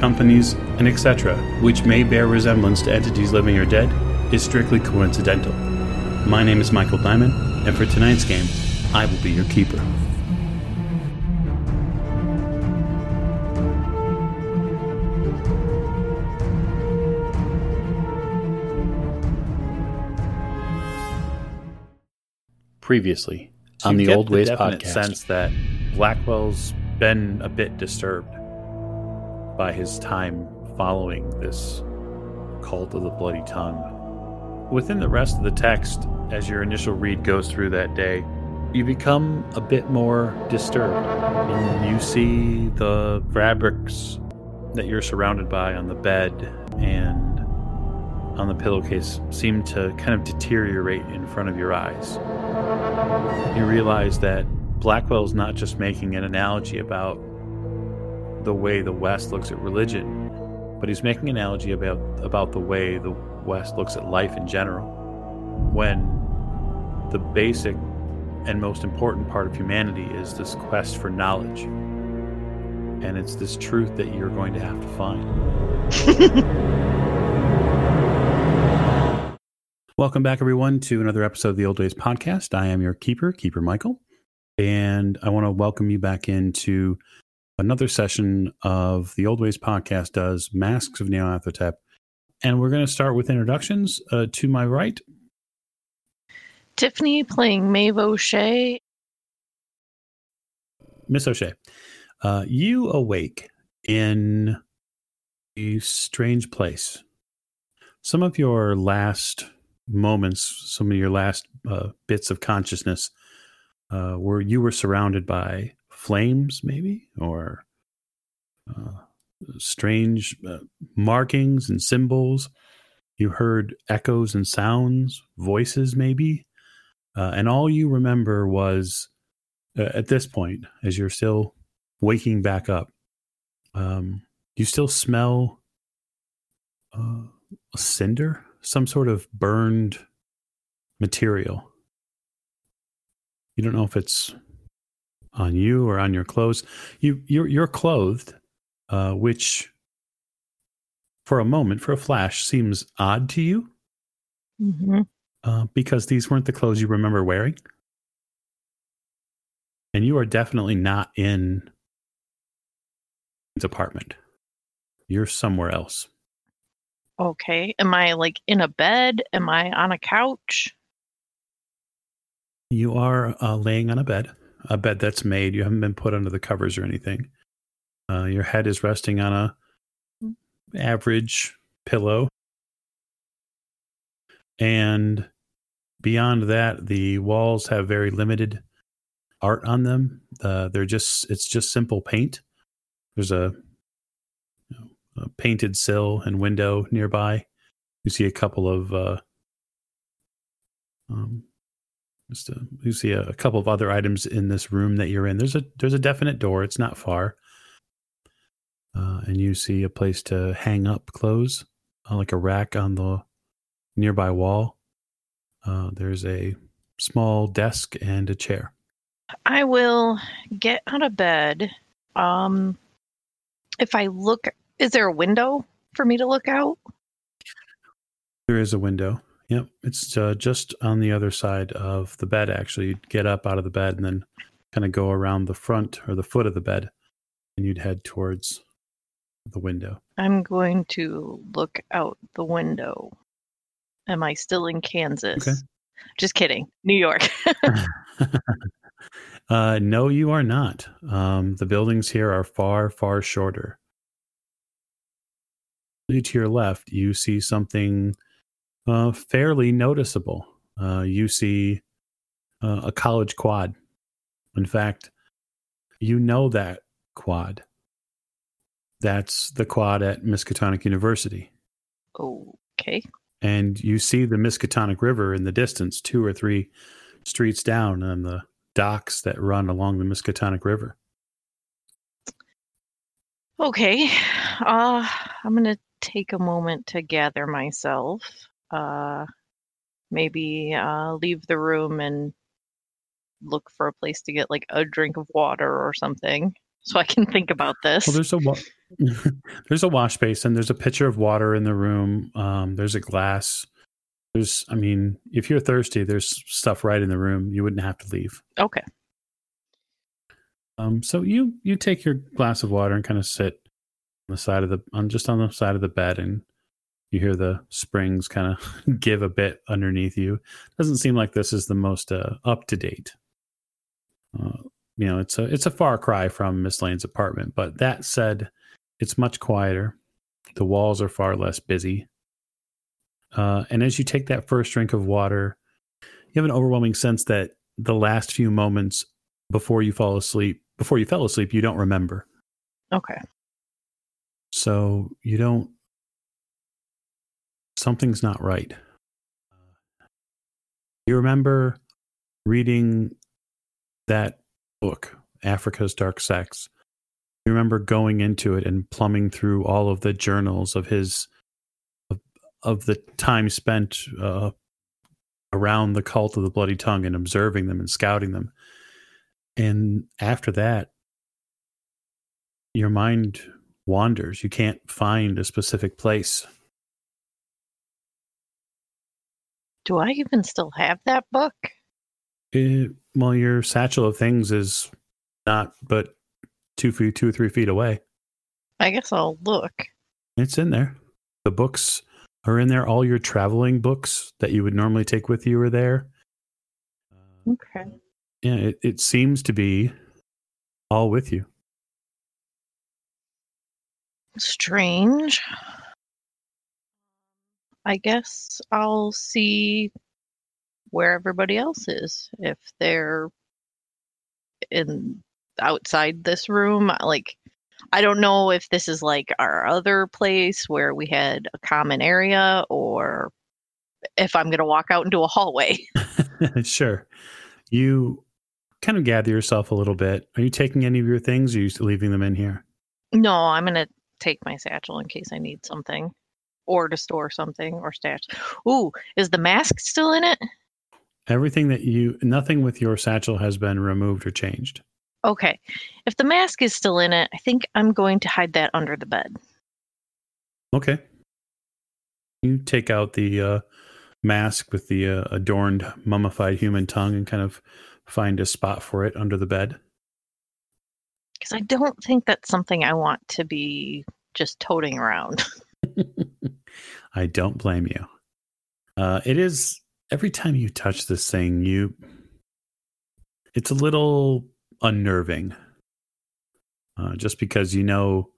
companies, and etc., which may bear resemblance to entities living or dead, is strictly coincidental. My name is Michael Diamond, and for tonight's game, I will be your keeper. Previously on the Old Ways definite podcast. sense that Blackwell's been a bit disturbed by his time following this cult of the bloody tongue. Within the rest of the text, as your initial read goes through that day, you become a bit more disturbed. And you see the fabrics that you're surrounded by on the bed and on the pillowcase seem to kind of deteriorate in front of your eyes you realize that Blackwell's not just making an analogy about the way the West looks at religion, but he's making an analogy about about the way the West looks at life in general. When the basic and most important part of humanity is this quest for knowledge. And it's this truth that you're going to have to find. Welcome back, everyone, to another episode of the Old Days Podcast. I am your keeper, Keeper Michael, and I want to welcome you back into another session of the Old Ways Podcast does Masks of Nyarlathotep. And we're going to start with introductions. Uh, to my right, Tiffany playing Maeve O'Shea. Miss O'Shea. Uh, you awake in a strange place. Some of your last moments, some of your last uh, bits of consciousness, uh, where you were surrounded by flames, maybe, or uh, strange uh, markings and symbols. You heard echoes and sounds, voices, maybe, uh, and all you remember was uh, at this point, as you're still waking back up, um, you still smell uh, a cinder some sort of burned material. You don't know if it's on you or on your clothes. You you're you're clothed, uh, which for a moment, for a flash, seems odd to you Mm-hmm. uh, because these weren't the clothes you remember wearing, and you are definitely not in his apartment. You're somewhere else. Okay. Am I like in a bed? Am I on a couch? You are uh, laying on a bed, a bed that's made. You haven't been put under the covers or anything. Uh, your head is resting on a average pillow, and beyond that, the walls have very limited art on them. Uh, they're just it's just simple paint. There's a, you know, a painted sill and window nearby. You see a couple of uh, um, just a, you see a, a couple of other items in this room that you're in. There's a there's a definite door. It's not far, uh, and you see a place to hang up clothes, uh, like a rack on the nearby wall. Uh, there's a small desk and a chair. I will get out of bed. Um, if I look, is there a window for me to look out? There is a window. Yep, it's uh, just on the other side of the bed. Actually, you'd get up out of the bed and then kind of go around the front or the foot of the bed, and you'd head towards the window. I'm going to look out the window. Am I still in Kansas? Okay. Just kidding. New York. uh, no, you are not. Um, the buildings here are far, far shorter. To your left, you see something uh, fairly noticeable. Uh, you see uh, a college quad. In fact, you know that quad. That's the quad at Miskatonic University. Okay. and you see the Miskatonic River in the distance, two or three streets down, and the docks that run along the Miskatonic River. Okay. Uh, I'm gonna take a moment to gather myself. Uh, maybe uh, leave the room and look for a place to get like a drink of water or something, so I can think about this. Well, there's a wa- there's a wash basin. There's a pitcher of water in the room. Um, there's a glass. There's, I mean, if you're thirsty, there's stuff right in the room. You wouldn't have to leave. okay. Um, so you you take your glass of water and kind of sit on the side of the on just on the side of the bed, and you hear the springs kind of give a bit underneath you. Doesn't seem like this is the most uh, up to date. Uh, you know, it's a it's a far cry from Miss Lane's apartment, but that said, it's much quieter. The walls are far less busy. Uh, and as you take that first drink of water, you have an overwhelming sense that the last few moments before you fall asleep, before you fell asleep, you don't remember. Okay. So you don't, something's not right. You remember reading that book, Africa's Dark Sects. You remember going into it and plumbing through all of the journals of his, of, of the time spent uh, around the cult of the Bloody Tongue and observing them and scouting them. And after that, your mind wanders. You can't find a specific place. Do I even still have that book? It, well, your satchel of things is not but two feet, two or three feet away. I guess I'll look. It's in there. The books are in there. All your traveling books that you would normally take with you are there. Okay. Yeah, it, it seems to be all with you. Strange. I guess I'll see where everybody else is. If they're in outside this room, like I don't know if this is like our other place where we had a common area or if I'm going to walk out into a hallway. sure. You kind of gather yourself a little bit. Are you taking any of your things or are you leaving them in here? No, I'm going to take my satchel in case I need something or to store something or stash. Ooh, is the mask still in it? Everything that you, nothing with your satchel has been removed or changed. Okay. If the mask is still in it, I think I'm going to hide that under the bed. Okay. You take out the uh, mask with the uh, adorned mummified human tongue and kind of find a spot for it under the bed. Because I don't think that's something I want to be just toting around. I don't blame you. Uh, it is every time you touch this thing, you it's a little unnerving. Uh, just because you know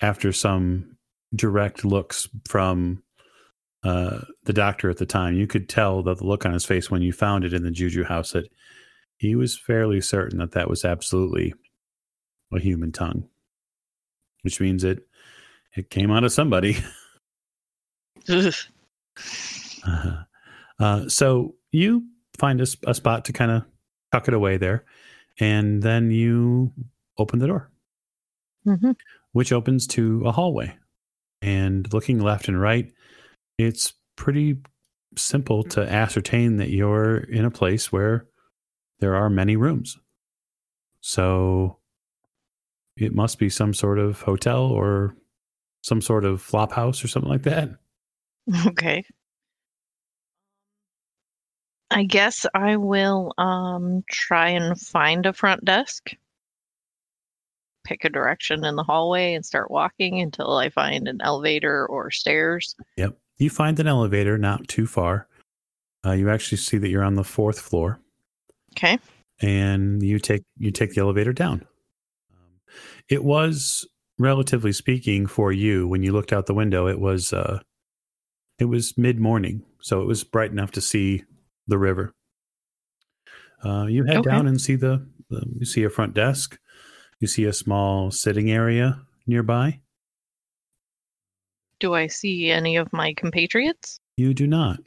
after some direct looks from uh, the doctor at the time, you could tell that the look on his face when you found it in the juju house that he was fairly certain that that was absolutely a human tongue, which means it it came out of somebody. Uh, uh, so you find a, a spot to kind of tuck it away there, and then you open the door, hmm which opens to a hallway. And looking left and right, it's pretty simple to ascertain that you're in a place where there are many rooms. So it must be some sort of hotel or some sort of flop house or something like that. Okay. I guess I will um try and find a front desk. Pick a direction in the hallway and start walking until I find an elevator or stairs. Yep. You find an elevator not too far. Uh, you actually see that you're on the fourth floor, Okay. and you take you take the elevator down. Um, it was relatively speaking for you when you looked out the window. It was uh, it was mid morning, so it was bright enough to see the river. Uh, you head Okay. down and see the, the you see a front desk. You see a small sitting area nearby. do I see any of my compatriots? You do not.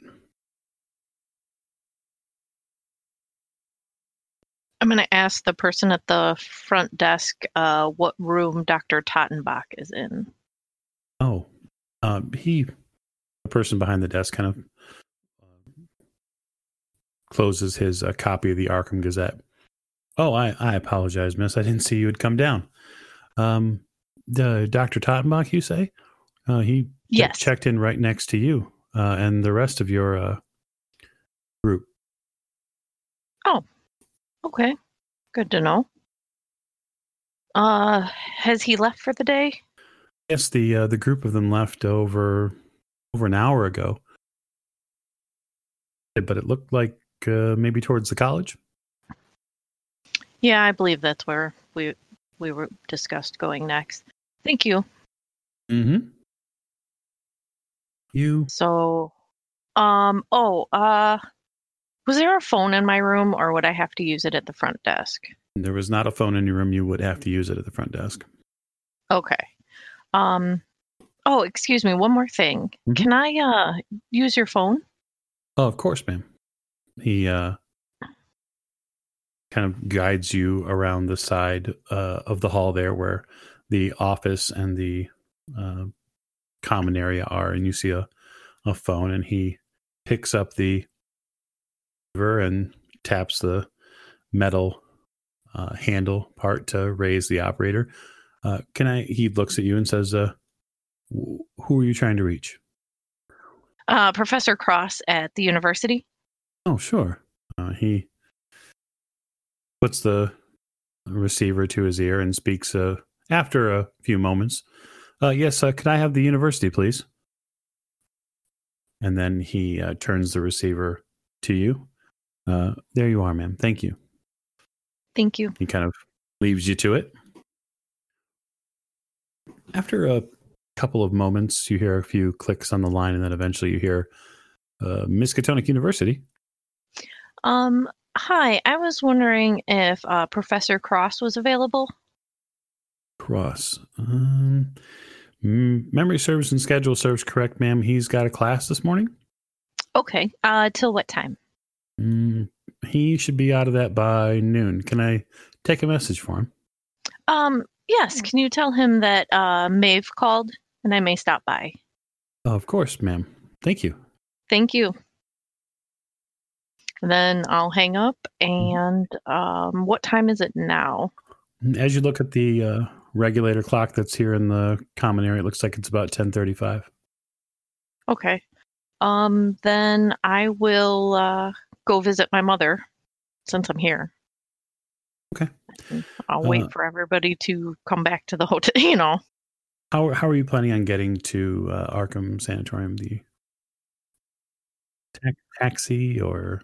I'm going to ask the person at the front desk uh, what room Dr. Tottenbach is in. Oh, um, he, the person behind the desk, kind of uh, closes his uh, copy of the Arkham Gazette. Oh, I, I apologize, miss. I didn't see you had come down. Um, the Dr. Tottenbach, you say? Uh, he Yes. checked in right next to you uh, and the rest of your uh, group. Okay. Good to know. Uh, has he left for the day? Yes, the uh, the group of them left over over an hour ago, but it looked like uh, maybe towards the college. Yeah, I believe that's where we we were discussed going next. Thank you. Mm-hmm. You So, um, oh, uh, was there a phone in my room, or would I have to use it at the front desk? there was not a phone in your room. You would have to use it at the front desk. Okay. Um, oh, excuse me. One more thing. Mhm. Can I uh use your phone? Oh, of course, ma'am. He uh, kind of guides you around the side uh, of the hall there, where the office and the uh, common area are, and you see a, a phone. And he picks up the and taps the metal uh, handle part to raise the operator. Uh, can I? He looks at you and says, uh, "Who are you trying to reach?" Uh, Professor Cross at the university. Oh, sure. Uh, he puts the receiver to his ear and speaks uh, after a few moments. Uh, yes, uh, could I have the university, please? And then he uh, turns the receiver to you. Uh, there you are, ma'am. Thank you. Thank you. He kind of leaves you to it. After a couple of moments, you hear a few clicks on the line, and then eventually you hear uh, Miskatonic University. Um, hi. I was wondering if uh, Professor Cross was available. Cross. Um, memory serves and schedule serves correct, ma'am. He's got a class this morning. Okay. Uh, till what time? Mm, he should be out of that by noon. Can I take a message for him? Um, yes. Can you tell him that uh, Maeve called and I may stop by? Of course, ma'am. Thank you. Thank you. Then I'll hang up. And um, what time is it now? As you look at the uh, regulator clock that's here in the common area, it looks like it's about ten thirty-five. Okay. Um, then I will uh, go visit my mother since I'm here. Okay. And I'll Uh, wait for everybody to come back to the hotel. You know, How how are you planning on getting to uh, Arkham Sanatorium? The ta- taxi or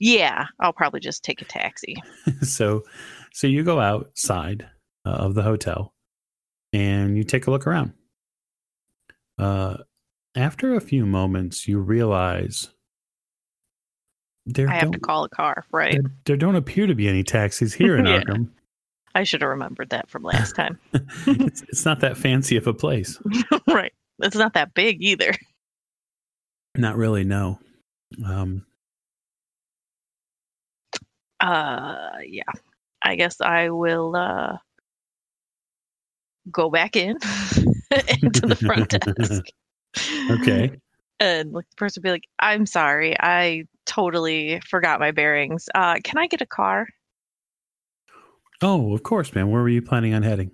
yeah, I'll probably just take a taxi. so so you go outside uh, of the hotel and you take a look around uh after a few moments you realize there I have to call a car, right? there, there don't appear to be any taxis here in Yeah. arkham I should have remembered that from last time. it's, it's not that fancy of a place right. It's not that big either. not really no um Uh, yeah. I guess I will uh go back in into the front desk. okay And like, the person will be like, I'm sorry, I totally forgot my bearings. Uh, can I get a car? oh of course man where were you planning on heading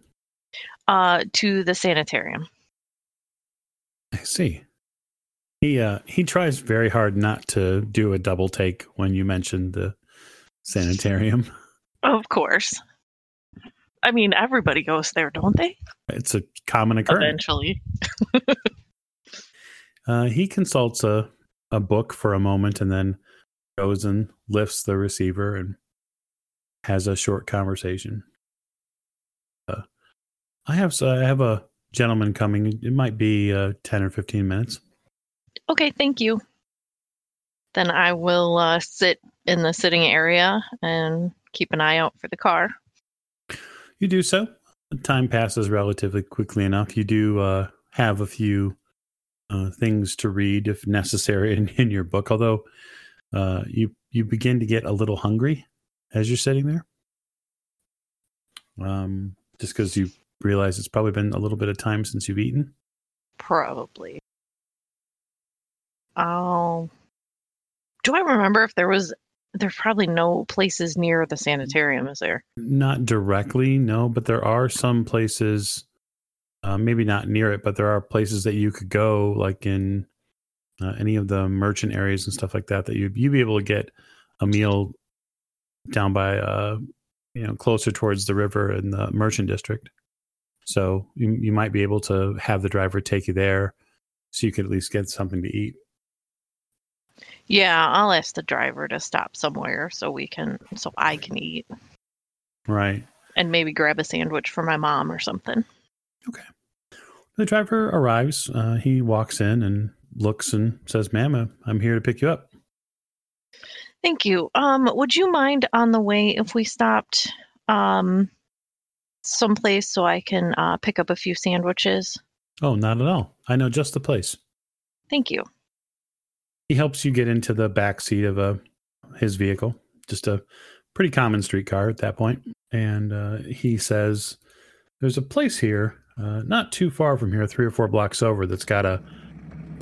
Uh, to the sanitarium. I see. He uh he tries very hard not to do a double take when you mentioned the sanitarium. Of course. I mean, everybody goes there, don't they? It's a common occurrence. Eventually. Uh, he consults a a book for a moment and then goes and lifts the receiver and has a short conversation. Uh, I have I have a gentleman coming. It might be uh, ten or fifteen minutes. Okay, thank you. Then I will uh, sit in the sitting area and keep an eye out for the car. You do so. Time passes relatively quickly enough. You do uh, have a few uh, things to read if necessary in, in your book. Although uh, you you begin to get a little hungry as you're sitting there, um, just because you realize it's probably been a little bit of time since you've eaten. Probably. Oh. Do I remember if there was there's probably no places near the sanitarium, is there? Not directly, no, but there are some places, uh, maybe not near it, but there are places that you could go, like in uh, any of the merchant areas and stuff like that, that you'd, you'd be able to get a meal down by, uh, you know, closer towards the river in the merchant district. So you, you might be able to have the driver take you there so you could at least get something to eat. Yeah, I'll ask the driver to stop somewhere so we can so I can eat Right. and maybe grab a sandwich for my mom or something. Okay. The driver arrives. Uh, he walks in and looks and says, Ma'am, uh, I'm here to pick you up. Thank you. Um, would you mind on the way if we stopped um someplace so I can uh, pick up a few sandwiches? Oh, not at all. I know just the place. Thank you. He helps you get into the back seat of a his vehicle, just a pretty common streetcar at that point. And uh, he says, "There's a place here, uh, not too far from here, three or four blocks over, that's got a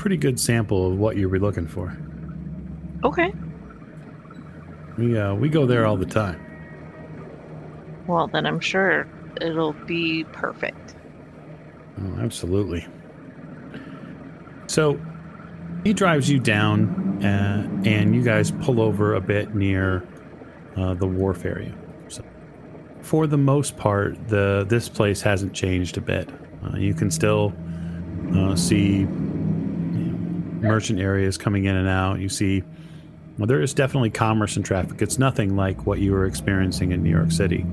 pretty good sample of what you were looking for. Okay. We uh, we go there all the time. Well, then I'm sure it'll be perfect. Oh, absolutely. So he drives you down, uh, and you guys pull over a bit near uh, the wharf area. So, for the most part, the this place hasn't changed a bit. Uh, you can still uh, see merchant areas coming in and out. You see, well, there is definitely commerce and traffic. It's nothing like what you were experiencing in New York City,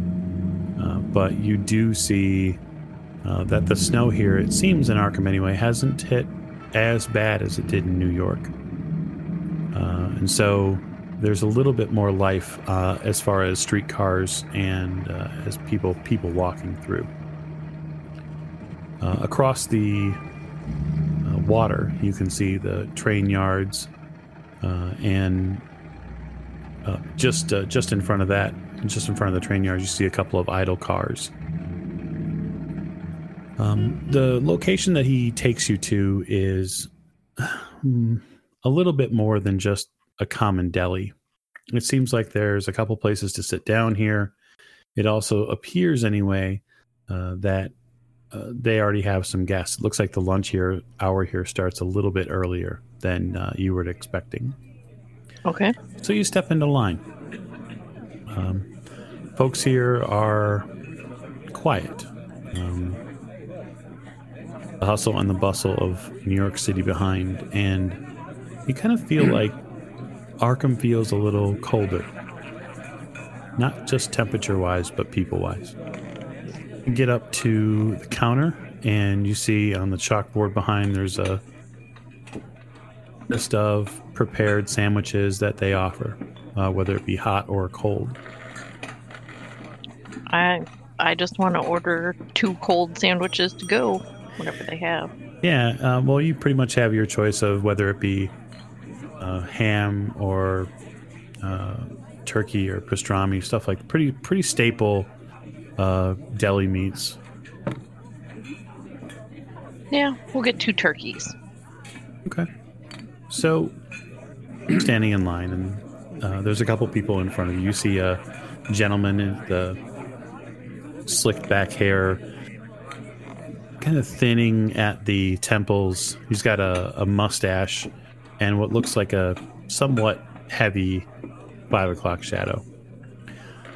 uh, but you do see uh, that the snow here, it seems in Arkham anyway, hasn't hit as bad as it did in New York. Uh, and so there's a little bit more life uh, as far as streetcars and uh, as people people walking through. Uh, across the water, you can see the train yards, uh, and uh, just uh, just in front of that, just in front of the train yards, you see a couple of idle cars. Um, the location that he takes you to is hmm, a little bit more than just a common deli. It seems like there's a couple places to sit down here. It also appears, anyway, uh, that uh, they already have some guests. It looks like the lunch here hour here starts a little bit earlier than uh, you were expecting. Okay. So you step into line. Um, folks here are quiet. Um, the hustle and the bustle of New York City behind, and you kind of feel like Arkham feels a little colder. Not just temperature wise, but people wise. Get up to the counter, and you see on the chalkboard behind there's a list of prepared sandwiches that they offer, uh, whether it be hot or cold. I I just want to order two cold sandwiches to go, whatever they have. Yeah, uh, well, you pretty much have your choice of whether it be uh, ham or uh, turkey or pastrami, stuff like pretty pretty staple uh, deli meats. Yeah, we'll get two turkeys. Okay. So, standing in line, and uh, there's a couple people in front of you. You see a gentleman in the slicked back hair, kind of thinning at the temples. He's got a, a mustache and what looks like a somewhat heavy five o'clock shadow.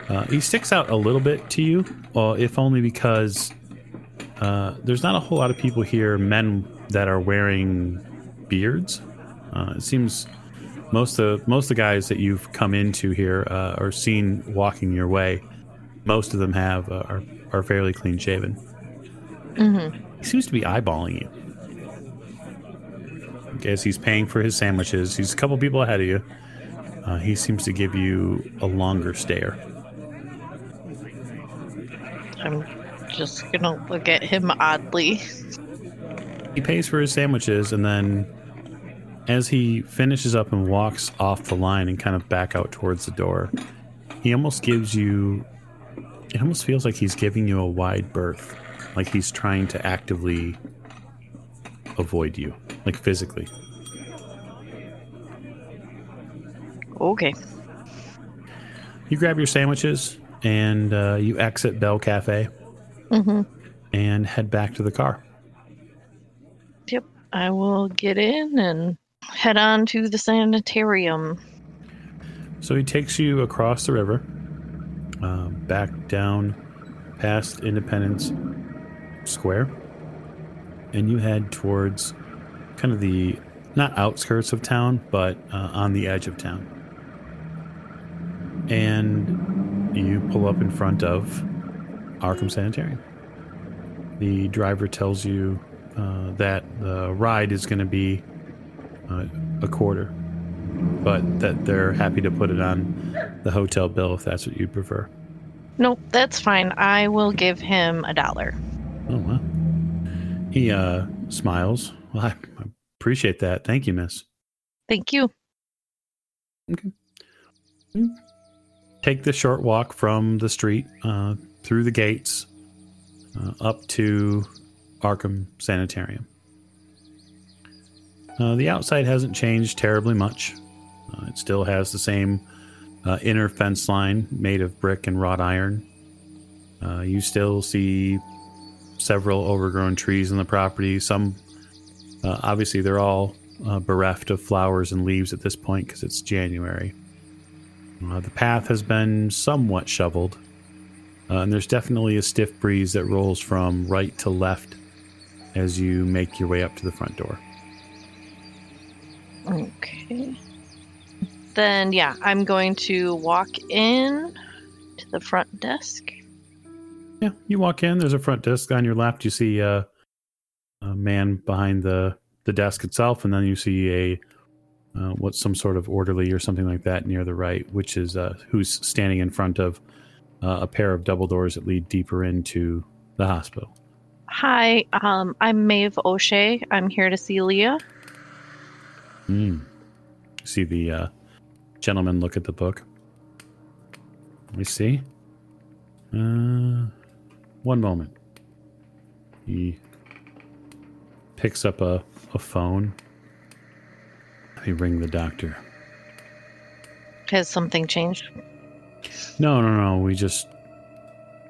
Uh, he sticks out a little bit to you, well, if only because uh, there's not a whole lot of people here, men that are wearing beards. Uh, it seems most of most of the guys that you've come into here uh, or seen walking your way, most of them have uh, are are fairly clean shaven. Mm-hmm. He seems to be eyeballing you. As he's paying for his sandwiches, he's a couple people ahead of you. Uh, he seems to give you a longer stare. I'm just gonna look at him oddly. he pays for his sandwiches and then as he finishes up and walks off the line and kind of back out towards the door he almost gives you it almost feels like he's giving you a wide berth like he's trying to actively avoid you like physically Okay. you grab your sandwiches and uh, you exit bell cafe Mm-hmm. and head back to the car Yep. I will get in and head on to the sanitarium. So he takes you across the river, uh, back down past Independence Square, and you head towards kind of the not outskirts of town, but uh, on the edge of town. And you pull up in front of Arkham Sanitarium. The driver tells you uh, that the ride is going to be uh, a quarter but that they're happy to put it on the hotel bill if that's what you prefer. Nope, that's fine. I will give him a dollar. Oh well. He uh smiles. Well, I I appreciate that. Thank you, miss. Thank you. Take the short walk from the street uh, through the gates uh, up to Arkham Sanitarium. Uh, the outside hasn't changed terribly much. Uh, it still has the same uh, inner fence line made of brick and wrought iron. Uh, you still see several overgrown trees in the property. Some, obviously, they're all bereft of flowers and leaves at this point because it's January. Uh, the path has been somewhat shoveled, uh, and there's definitely a stiff breeze that rolls from right to left as you make your way up to the front door. Okay. Then, yeah, I'm going to walk in to the front desk. Yeah, you walk in. There's a front desk on your left. You see uh, a man behind the the desk itself, and then you see a uh, what's some sort of orderly or something like that near the right, which is uh, who's standing in front of uh, a pair of double doors that lead deeper into the hospital. Hi, um, I'm Maeve O'Shea. I'm here to see Leah. Mm. See the uh, gentleman look at the book. Let me see. Uh, one moment. He picks up a, a phone. Me ring the doctor. Has something changed? No, no, no. We just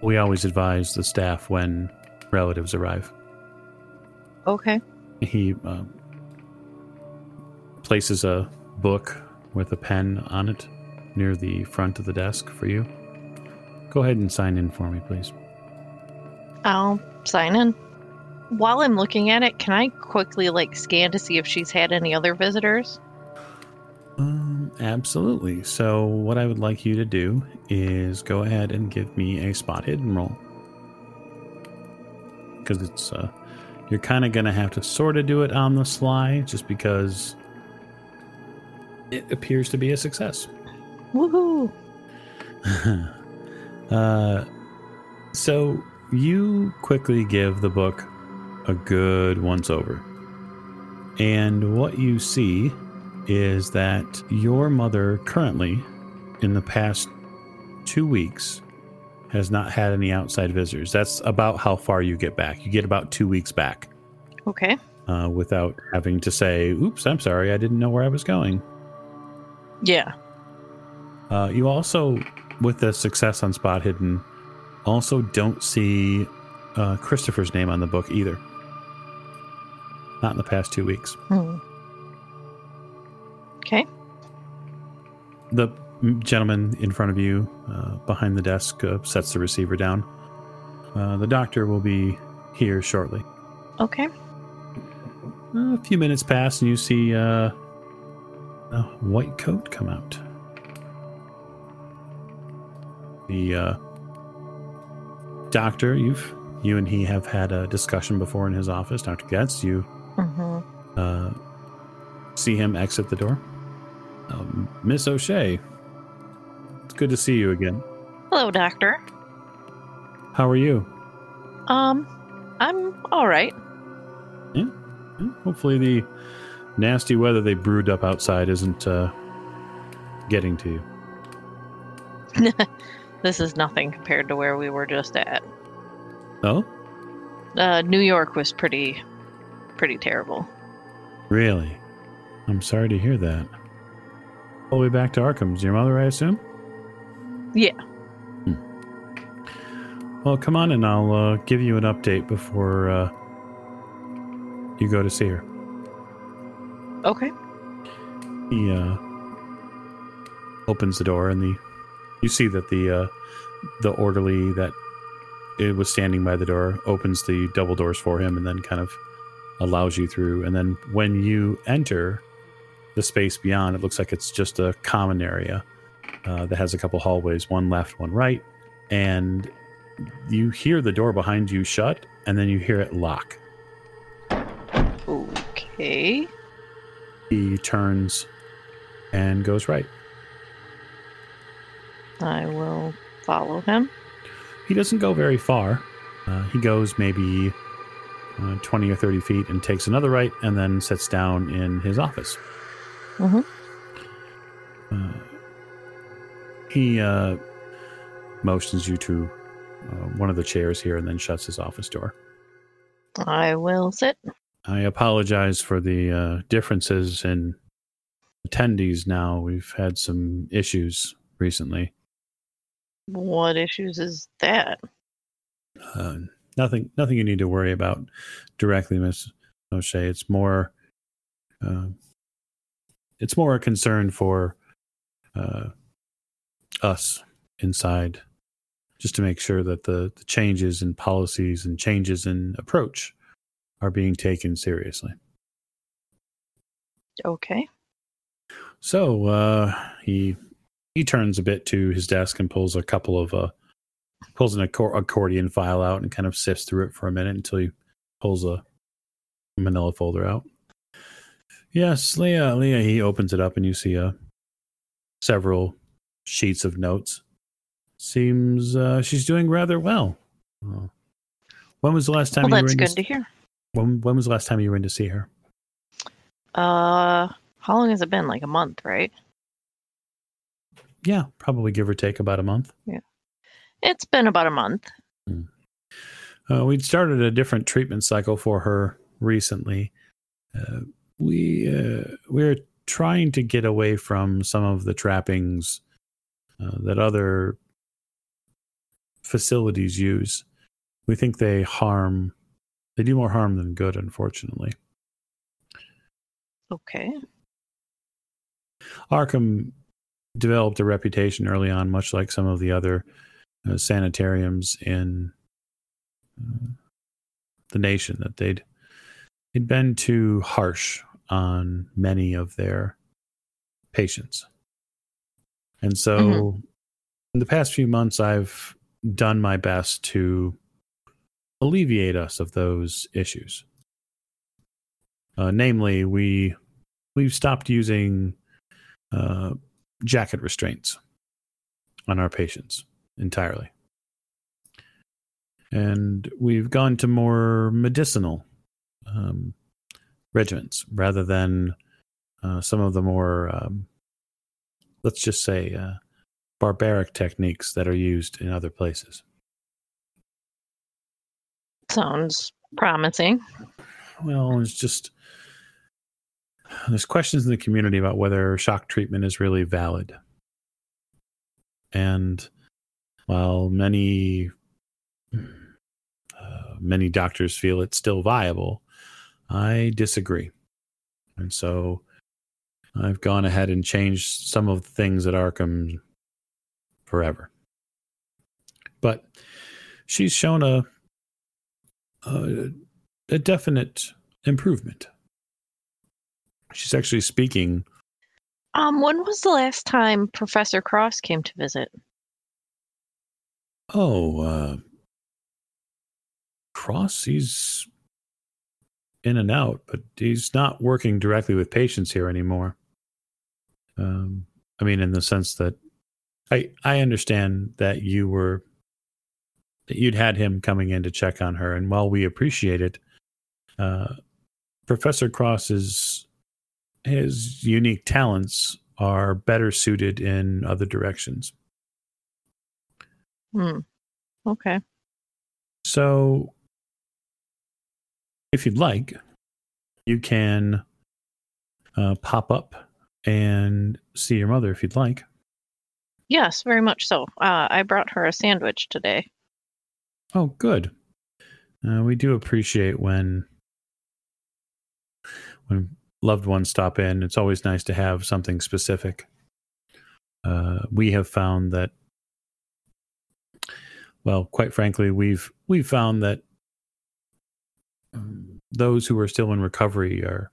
we always advise the staff when relatives arrive. Okay. He uh, places a book with a pen on it near the front of the desk for you. Go ahead and sign in for me, please. I'll sign in. While I'm looking at it, can I quickly like scan to see if she's had any other visitors? Um, absolutely. So, what I would like you to do is go ahead and give me a spot hidden roll. Because it's, uh, you're kind of going to have to sort of do it on the sly just because it appears to be a success. Woohoo! uh, so, you quickly give the book a good once over. And what you see is that your mother currently, in the past two weeks, has not had any outside visitors. That's about how far you get back. You get about two weeks back Okay. uh, without having to say, oops, I'm sorry, I didn't know where I was going. Yeah. Uh, you also, with the success on Spot Hidden, also don't see uh, Christopher's name on the book either. Not in the past two weeks. Hmm. Okay. The gentleman in front of you, uh, behind the desk, uh, sets the receiver down. Uh, the doctor will be here shortly. Okay. A few minutes pass, and you see uh, a white coat come out. The uh, doctor, you've you and he have had a discussion before in his office. Doctor Getz, you hmm uh, see him exit the door. Um, Miss O'Shea, it's good to see you again. Hello, doctor. How are you? Um, I'm all right. Yeah. Hopefully, the nasty weather they brewed up outside isn't uh, getting to you. This is nothing compared to where we were just at. Oh, Uh, New York was pretty, pretty terrible. really? I'm sorry to hear that. All the way back to Arkham's. Your mother, I assume? Yeah. Well, come on and I'll uh, give you an update before uh, you go to see her. Okay. He uh, opens the door, and the you see that the uh, the orderly that it was standing by the door opens the double doors for him, and then kind of allows you through. And then when you enter the space beyond, it looks like it's just a common area uh, that has a couple hallways, one left, one right, and you hear the door behind you shut, and then you hear it lock. Okay. He turns and goes right. I will follow him. He doesn't go very far. Uh, he goes maybe uh, 20 or 30 feet and takes another right and then sits down in his office. Mhm. Uh, he uh, motions you to uh, one of the chairs here and then shuts his office door. I will sit. I apologize for the uh, differences in attendees now. We've had some issues recently. What issues is that? Nothing, nothing you need to worry about directly, Miss O'Shea. It's more, uh, it's more a concern for uh, us inside, just to make sure that the, the changes in policies and changes in approach are being taken seriously. Okay. So uh, he he turns a bit to his desk and pulls a couple of uh, pulls an accor- accordion file out and kind of sifts through it for a minute until he pulls a manila folder out. Yes, Leah, Leah. He opens it up and you see uh, several sheets of notes. Seems uh, she's doing rather well. Uh, when was the last time Well, you were that's in good to, to hear. when, when was the last time you were in to see her? Uh, how long has it been? Like a month, right? Yeah, probably give or take about a month. It's been about a month. Uh, we'd started a different treatment cycle for her recently. Uh, we uh, we're trying to get away from some of the trappings uh, that other facilities use. We think they harm. They do more harm than good, unfortunately. Okay. Arkham developed a reputation early on, much like some of the other uh, sanitariums in uh, the nation, that they'd they'd been too harsh on many of their patients. And so, Mhm. in the past few months, I've done my best to alleviate us of those issues. Uh, namely, we we've stopped using uh, jacket restraints on our patients entirely. And we've gone to more medicinal um, regimens rather than uh, some of the more, um, let's just say, uh, barbaric techniques that are used in other places. Sounds promising. Well, it's just there's questions in the community about whether shock treatment is really valid. And while many uh, many doctors feel it's still viable, I disagree. And so I've gone ahead and changed some of the things at Arkham forever. But she's shown a a, a definite improvement. She's actually speaking. Um, when was the last time Professor Cross came to visit? Oh, uh, Cross, he's in and out, but he's not working directly with patients here anymore. Um, I mean, in the sense that I I understand that you were that you'd had him coming in to check on her, and while we appreciate it, uh, Professor Cross's his unique talents are better suited in other directions. Hmm. Okay. So, if you'd like, you can uh, pop up and see your mother if you'd like. Yes, very much so. Uh, I brought her a sandwich today. Oh, good. Uh, we do appreciate when when loved ones stop in. It's always nice to have something specific. Uh, we have found that, well, quite frankly, we've we've found that um, those who are still in recovery are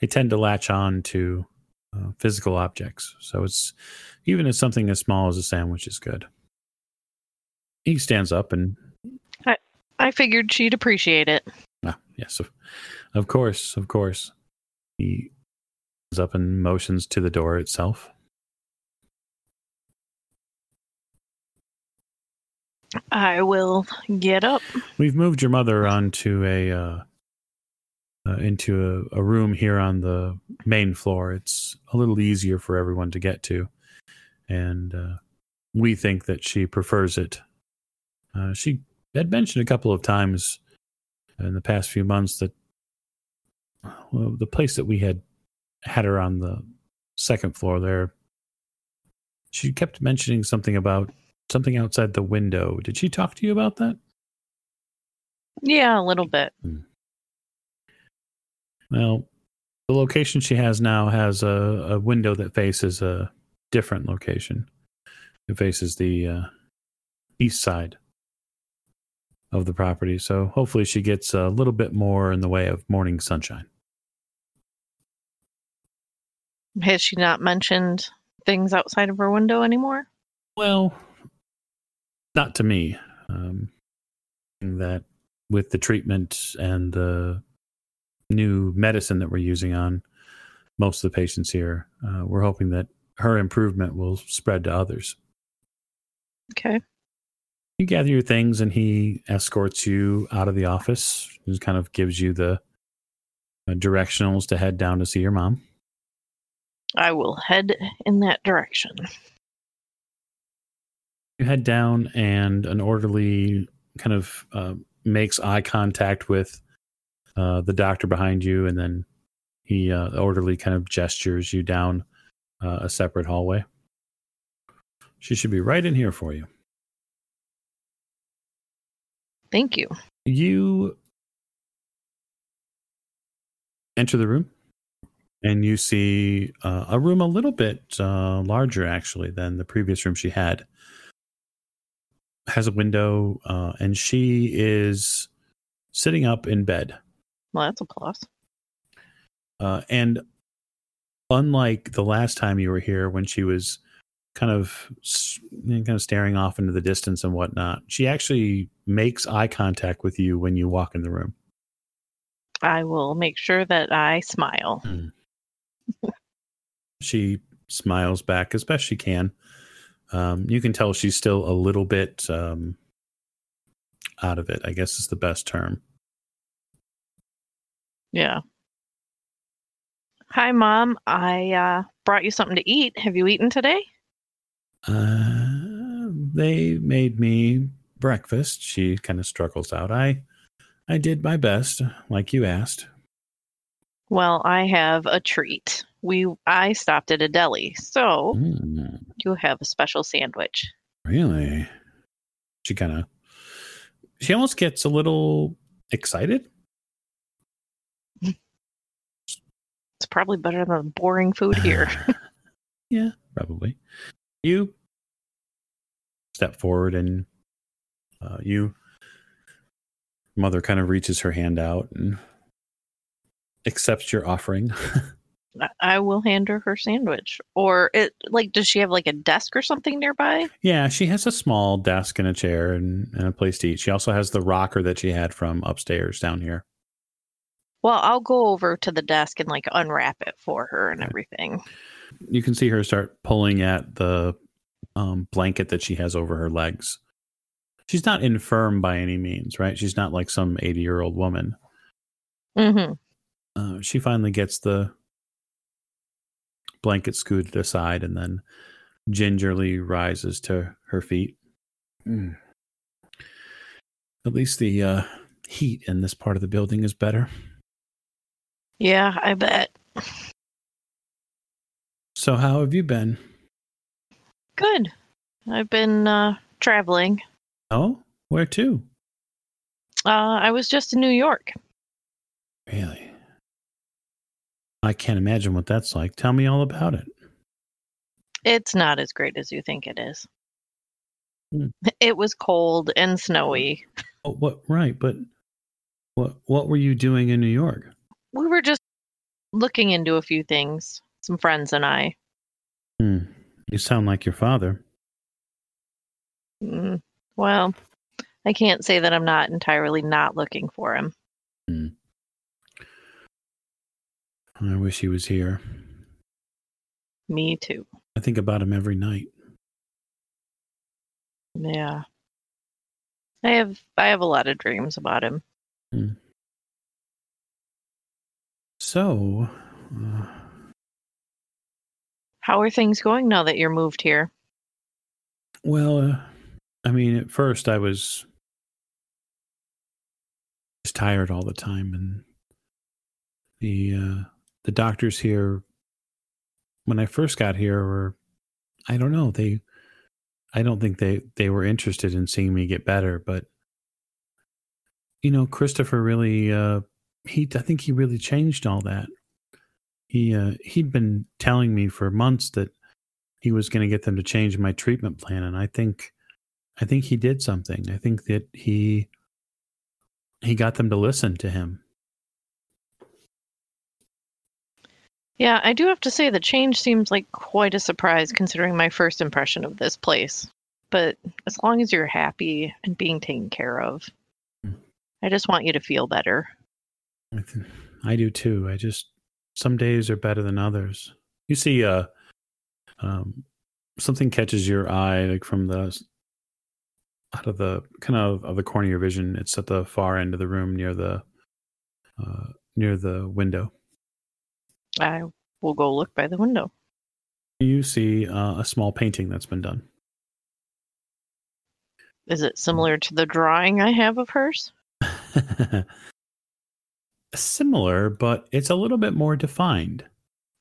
they tend to latch on to uh, physical objects. So it's even as something as small as a sandwich is good. He stands up and I figured she'd appreciate it. ah, yes, of, of course, of course. He stands up and motions to the door itself. I will get up. We've moved your mother onto a uh, uh, into a, a room here on the main floor. It's a little easier for everyone to get to, and uh, we think that she prefers it. Uh, she had mentioned a couple of times in the past few months that well, the place that we had had her on the second floor there, she kept mentioning something about something outside the window. Did she talk to you about that? Yeah, a little bit. Well, the location she has now has a, a window that faces a different location. It faces the uh, east side of the property. So hopefully she gets a little bit more in the way of morning sunshine. Has she not mentioned things outside of her window anymore? Well, not to me. Um, that with the treatment and the new medicine that we're using on most of the patients here, uh, we're hoping that her improvement will spread to others. Okay. You gather your things, and he escorts you out of the office. He kind of gives you the uh, directionals to head down to see your mom. I will head in that direction. You head down, and an orderly kind of uh, makes eye contact with uh, the doctor behind you, and then he uh, the orderly kind of gestures you down uh, a separate hallway. She should be right in here for you. Thank you. You enter the room, and you see uh, a room a little bit uh, larger, actually, than the previous room she had. Has a window, uh, and she is sitting up in bed. Well, that's a plus. Uh, and unlike the last time you were here, when she was kind of kind of staring off into the distance and whatnot, she actually makes eye contact with you when you walk in the room. I will make sure that I smile. She smiles back as best she can. Um, you can tell she's still a little bit um, out of it. I guess is the best term. Yeah. Hi, Mom. I uh, brought you something to eat. Have you eaten today? Uh, they made me breakfast. She kind of struggles out. I, I did my best, like you asked. Well, I have a treat. We I stopped at a deli, so Mm, you have a special sandwich. really? She kind of, she almost gets a little excited. It's probably better than the boring food here. yeah, probably. You step forward and uh, you, mother kind of reaches her hand out and accepts your offering. I- will hand her her sandwich. Or it like does she have like a desk or something nearby? yeah, she has a small desk and a chair and, and a place to eat. She also has the rocker that she had from upstairs down here. Well, I'll go over to the desk and like unwrap it for her and everything. You can see her start pulling at the um, blanket that she has over her legs. She's not infirm by any means, right? She's not like some 80 year old woman. Mm-hmm. uh, she finally gets the blanket scooted aside and then gingerly rises to her feet. Mm. At least the uh, heat in this part of the building is better. Yeah, I bet. So, how have you been? Good. I've been uh, traveling. Oh, where to? Uh, I was just in New York. Really? I can't imagine what that's like. Tell me all about it. It's not as great as you think it is. Hmm. It was cold and snowy. Oh, what? Right, but what? What were you doing in New York? We were just looking into a few things, some friends and I. Hmm. You sound like your father. Mm, well, I can't say that I'm not entirely not looking for him. I wish he was here. Me too. I think about him every night. Yeah. I have I have a lot of dreams about him. So, uh, How are things going now that you're moved here? well, uh, I mean, at first I was just tired all the time, and the uh, the doctors here, when I first got here, were I don't know they, I don't think they they were interested in seeing me get better, but you know, Christopher really, uh, he I think he really changed all that. He uh, he'd been telling me for months that he was going to get them to change my treatment plan, and I think I think he did something. I think that he he got them to listen to him. Yeah, I do have to say the change seems like quite a surprise considering my first impression of this place. But as long as you're happy and being taken care of. I just want you to feel better. I, th- I do too. I just some days are better than others. You see, uh, um, something catches your eye, like from the out of the kind of of the corner of your vision. It's at the far end of the room, near the uh, near the window. I will go look by the window. You see uh, a small painting that's been done. Is it similar to the drawing I have of hers? Similar, but it's a little bit more defined.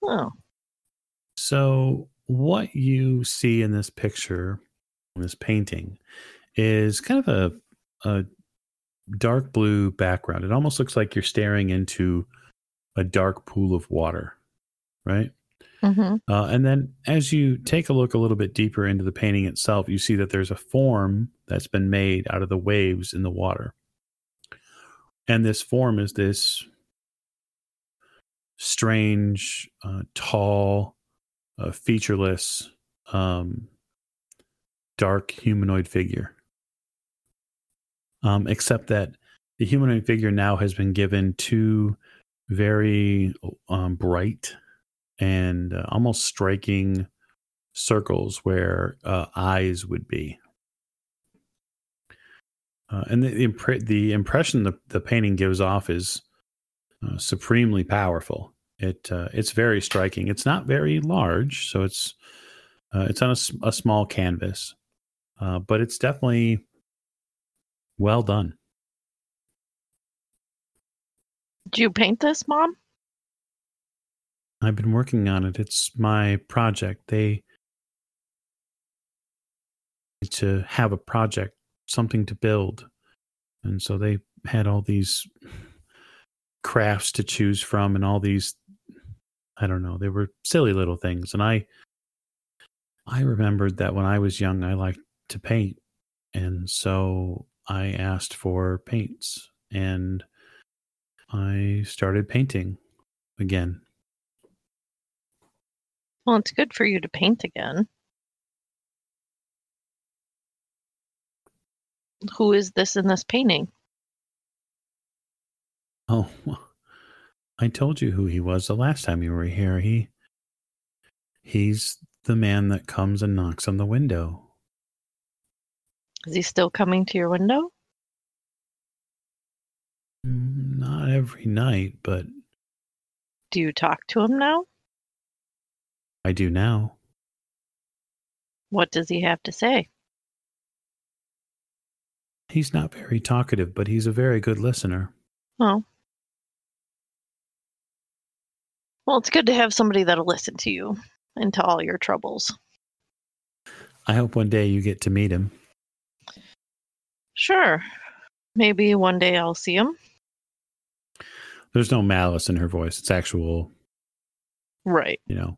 Oh, So, what you see in this picture, in this painting, is kind of a, a dark blue background. It almost looks like you're staring into a dark pool of water, right? hmm Uh, and then as you take a look a little bit deeper into the painting itself, you see that there's a form that's been made out of the waves in the water. And this form is this strange, uh, tall, uh, featureless, um, dark humanoid figure. Um, except that the humanoid figure now has been given two very um, bright and uh, almost striking circles where uh, eyes would be. Uh, and the the, impre- the impression the, the painting gives off is uh, supremely powerful. It uh, it's very striking. It's not very large, so it's uh, it's on a small canvas, but it's definitely well done. Did you paint this, Mom? I've been working on it. It's my project. They to have a project, something to build. And so they had all these crafts to choose from and all these I don't know, they were silly little things. And I I remembered that when I was young I liked to paint. And so I asked for paints and I started painting again. Well, it's good for you to paint again. Who is this in this painting? Oh, I told you who he was the last time you were here. He he's the man that comes and knocks on the window. Is he still coming to your window? Every night, but Do you talk to him now? I do now. What does he have to say? He's not very talkative, but he's a very good listener. Oh. Well, it's good to have somebody that'll listen to you and to all your troubles. I hope one day you get to meet him. Sure. Maybe one day I'll see him. There's no malice in her voice. It's actual, Right. you know.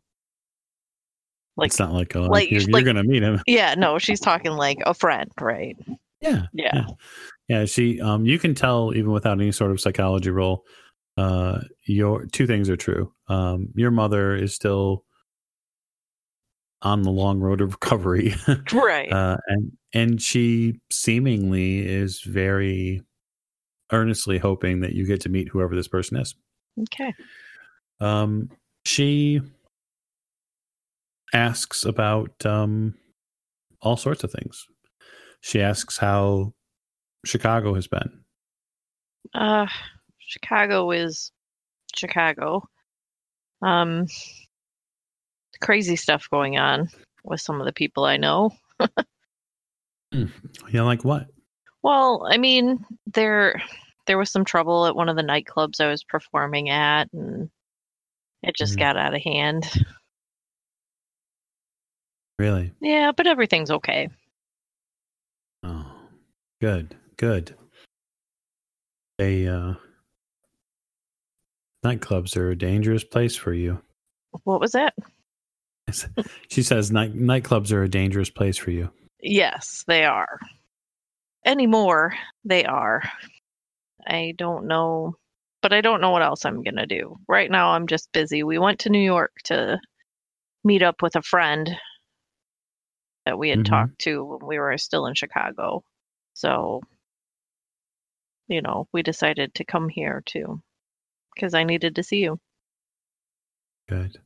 Like it's not like, oh, like- you're, you're like- to meet him. yeah, no, she's talking like a friend, right? Yeah. Yeah. Yeah. She, um, you can tell even without any sort of psychology role, uh, your two things are true. Um, your mother is still on the long road of recovery. Right. uh, and and she seemingly is very earnestly hoping that you get to meet whoever this person is. okay. Um, she asks about um, all sorts of things. She asks how Chicago has been. Uh Chicago is Chicago. Um crazy stuff going on with some of the people I know. You know, like what? Well, I mean, there there was some trouble at one of the nightclubs I was performing at and it just Mhm. got out of hand. Really? Yeah, but everything's okay. Oh, good, good. They uh, nightclubs are a dangerous place for you. What was that? She says night nightclubs are a dangerous place for you. Yes, they are. Anymore, they are. I don't know, but I don't know what else I'm going to do. Right now, I'm just busy. We went to New York to meet up with a friend that we had Mhm. talked to when we were still in Chicago. So, you know, we decided to come here too because I needed to see you. Good.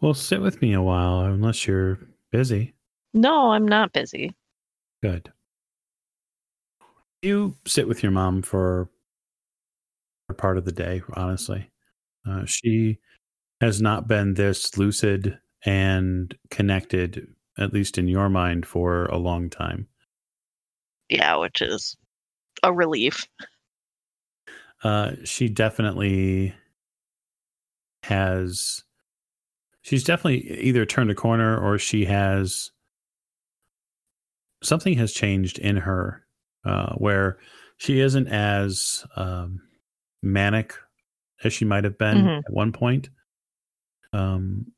Well, sit with me a while, unless you're busy. No, I'm not busy. Good. You sit with your mom for part of the day, honestly. Uh, she has not been this lucid and connected, at least in your mind, for a long time. Yeah, which is a relief. Uh, she definitely has. She's definitely either turned a corner or she has. Something has changed in her uh, where she isn't as um, manic as she might have been Mhm. at one point. Um,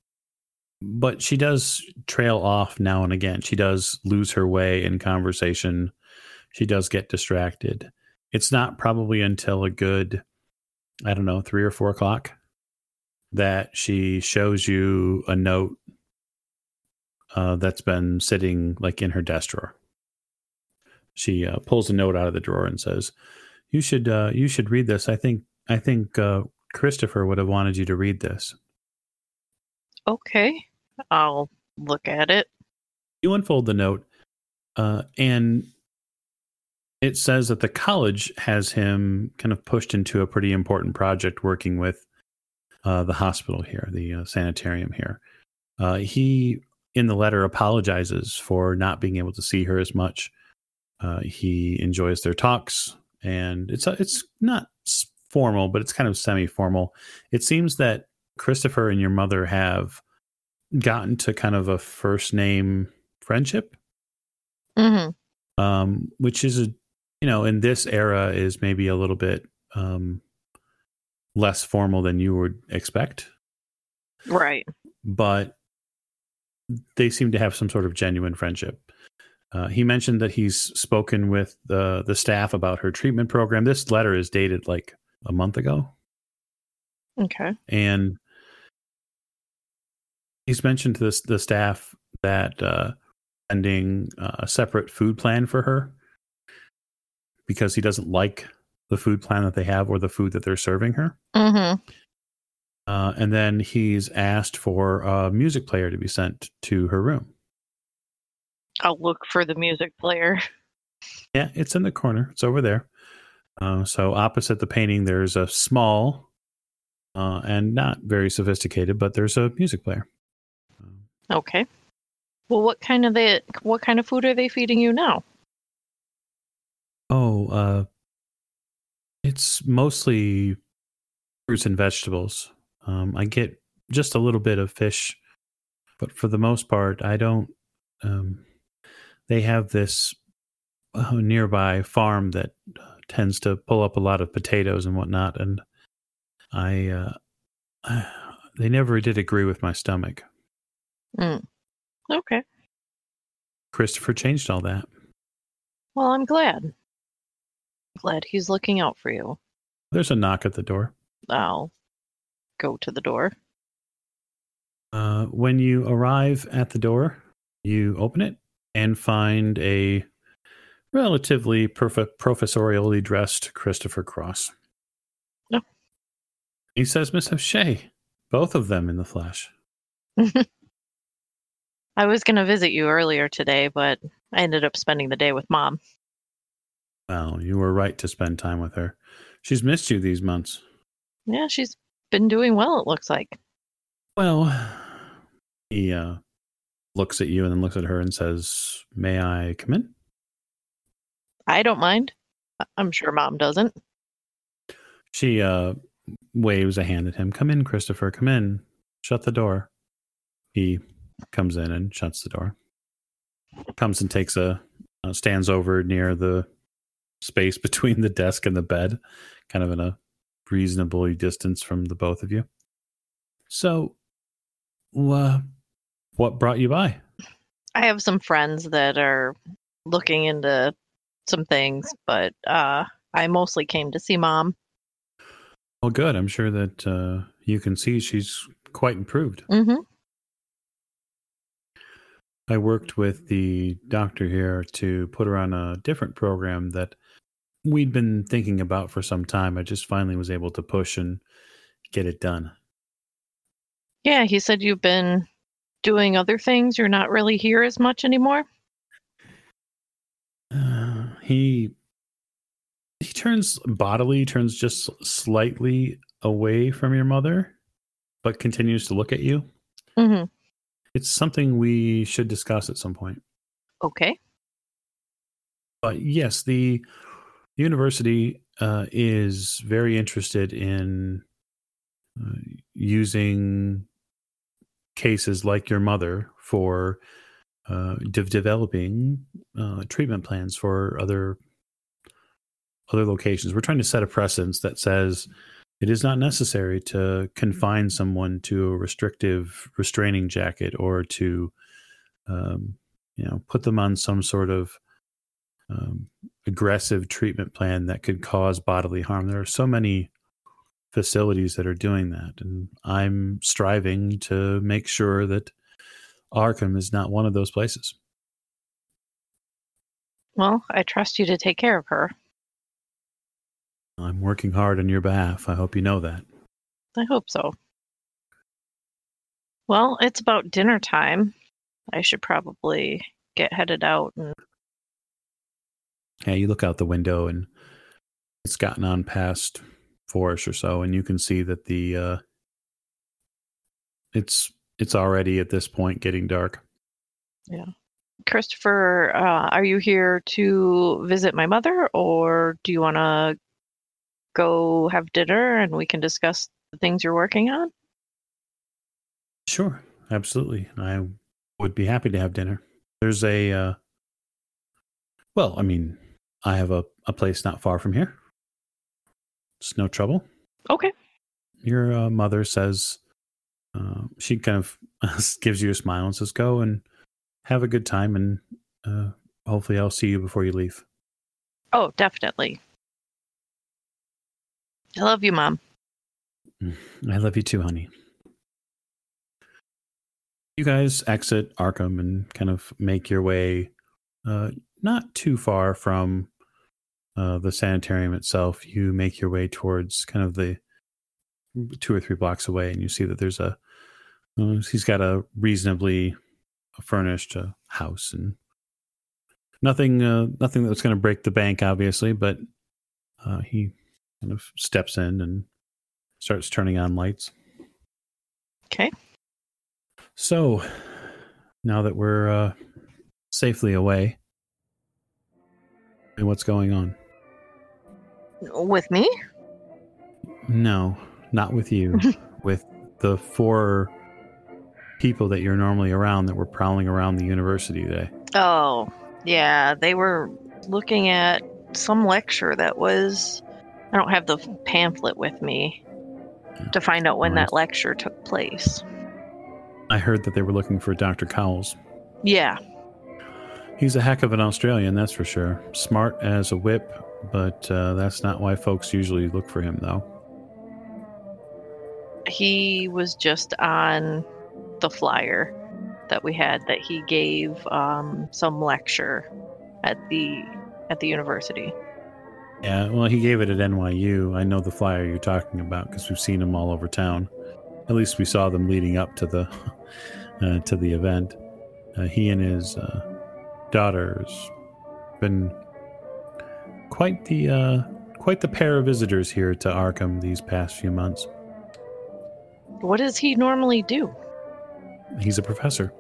but she does trail off now and again. She does lose her way in conversation. She does get distracted. It's not probably until a good, I don't know, three or four o'clock that she shows you a note uh, that's been sitting like in her desk drawer. She uh, pulls a note out of the drawer and says, "You should, uh, you should read this. I think, I think uh, Christopher would have wanted you to read this." Okay, I'll look at it. you unfold the note uh, and it says that the college has him kind of pushed into a pretty important project working with uh, the hospital here the uh, sanitarium here uh, he in the letter apologizes for not being able to see her as much uh, he enjoys their talks and it's it's not formal but it's kind of semi-formal. It seems that christopher and your mother have gotten to kind of a first name friendship. Hmm um, which is a you know in this era is maybe a little bit um, less formal than you would expect. Right. but they seem to have some sort of genuine friendship uh, he mentioned that he's spoken with the the staff about her treatment program this letter is dated like a month ago Okay. and he's mentioned to this, the staff that uh, sending uh, a separate food plan for her because he doesn't like the food plan that they have or the food that they're serving her. hmm Uh, and then he's asked for a music player to be sent to her room. I'll look for the music player. Yeah, it's in the corner. It's over there. Uh, so opposite the painting, there's a small uh, and not very sophisticated, but there's a music player. Okay. Well, what kind of they what kind of food are they feeding you now? Oh, uh, it's mostly fruits and vegetables. Um, I get just a little bit of fish, but for the most part, I don't. Um, they have this uh, nearby farm that uh, tends to pull up a lot of potatoes and whatnot, and I, uh, they never did agree with my stomach. Mm. Okay. Christopher changed all that. Well, I'm glad. Glad he's looking out for you. There's a knock at the door. I'll go to the door. Uh, when you arrive at the door, you open it and find a relatively prof- professorially dressed Christopher Cross. No. He says, Miss O'Shea, both of them in the flesh. I was going to visit you earlier today, but I ended up spending the day with mom. Well, you were right to spend time with her. She's missed you these months. Yeah, she's been doing well, it looks like. Well, he uh, looks at you and then looks at her and says, May I come in? I don't mind. I'm sure mom doesn't. She uh, waves a hand at him. Come in, Christopher. Come in. Shut the door. He comes in and shuts the door. Comes and takes a uh, stands over near the space between the desk and the bed, kind of in a reasonable distance from the both of you. So, uh, what brought you by? I have some friends that are looking into some things, but uh, I mostly came to see mom. Well, good. I'm sure that uh, you can see she's quite improved. Mm-hmm. I worked with the doctor here to put her on a different program that we'd been thinking about for some time. I just finally was able to push and get it done. Yeah, he said you've been doing other things. You're not really here as much anymore. Uh, he he turns bodily turns just slightly away from your mother, but continues to look at you. Mm-hmm. It's something we should discuss at some point. Okay. But yes, the university uh, is very interested in uh, using cases like your mother for uh, de- developing uh, treatment plans for other other locations. We're trying to set a precedence that says it is not necessary to confine someone to a restrictive restraining jacket or to um, you know put them on some sort of um, aggressive treatment plan that could cause bodily harm. There are so many facilities that are doing that, and I'm striving to make sure that Arkham is not one of those places. Well, I trust you to take care of her. I'm working hard on your behalf. I hope you know that. I hope so. Well, it's about dinner time. I should probably get headed out and Yeah, you look out the window and it's gotten on past four-ish or so, and you can see that the uh, it's it's already at this point getting dark. Yeah. Christopher, uh, are you here to visit my mother, or do you want to go have dinner and we can discuss the things you're working on? Sure, absolutely. I would be happy to have dinner. There's a, uh, well, I mean, I have a, a place not far from here. It's no trouble. Okay. Your uh, mother says, uh, she kind of gives you a smile and says, go and have a good time, and uh, hopefully I'll see you before you leave. Oh, definitely. I love you, Mom. I love you too, honey. You guys exit Arkham and kind of make your way uh, not too far from uh, the sanitarium itself. You make your way towards kind of the two or three blocks away, and you see that there's a uh, he's got a reasonably furnished uh, house and nothing uh, nothing that's going to break the bank, obviously, but uh, he kind of steps in and starts turning on lights. Okay. So now that we're uh, safely away, and what's going on? With me? No, not with you. with the four people that you're normally around that were prowling around the university today. Oh, yeah. They were looking at some lecture that was. I don't have the pamphlet with me to find out when Alright. that lecture took place. I heard that they were looking for Dr. Cowles. Yeah. He's a heck of an Australian, that's for sure. Smart as a whip, but uh, that's not why folks usually look for him, though. He was just on the flyer that we had that he gave um, some lecture at the at the university. Yeah, well, he gave it at NYU. I know the flyer you're talking about because we've seen him all over town. At least we saw them leading up to the uh, to the event. Uh, he and his uh, daughters been quite the uh, quite the pair of visitors here to Arkham these past few months. What does he normally do? He's a professor.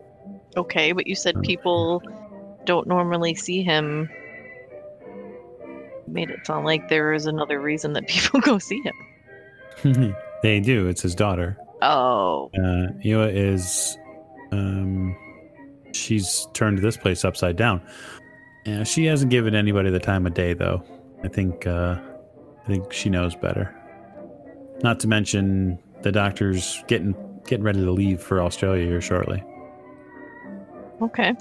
Okay, but you said people don't normally see him. Made it sound like there is another reason that people go see him. they do. It's his daughter. Oh, Uh, Ewa is, um, she's turned this place upside down. Yeah, she hasn't given anybody the time of day, though. I think, uh, I think she knows better. Not to mention the doctor's getting getting ready to leave for Australia here shortly. okay.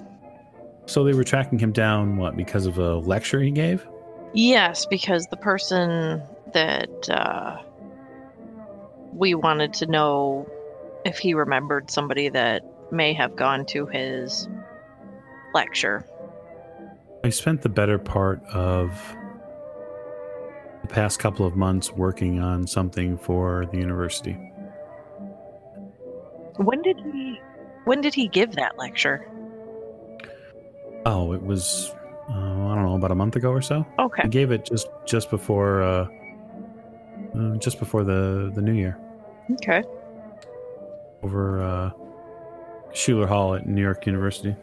So they were tracking him down, what, because of a lecture he gave? Yes, because the person that uh, we wanted to know if he remembered somebody that may have gone to his lecture. I spent the better part of the past couple of months working on something for the university. When did he? When did he give that lecture? Oh, it was uh, I don't know about a month ago or so. Okay. He gave it just just before uh, uh, just before the the new year Okay. over uh, Schuler Hall at New York University,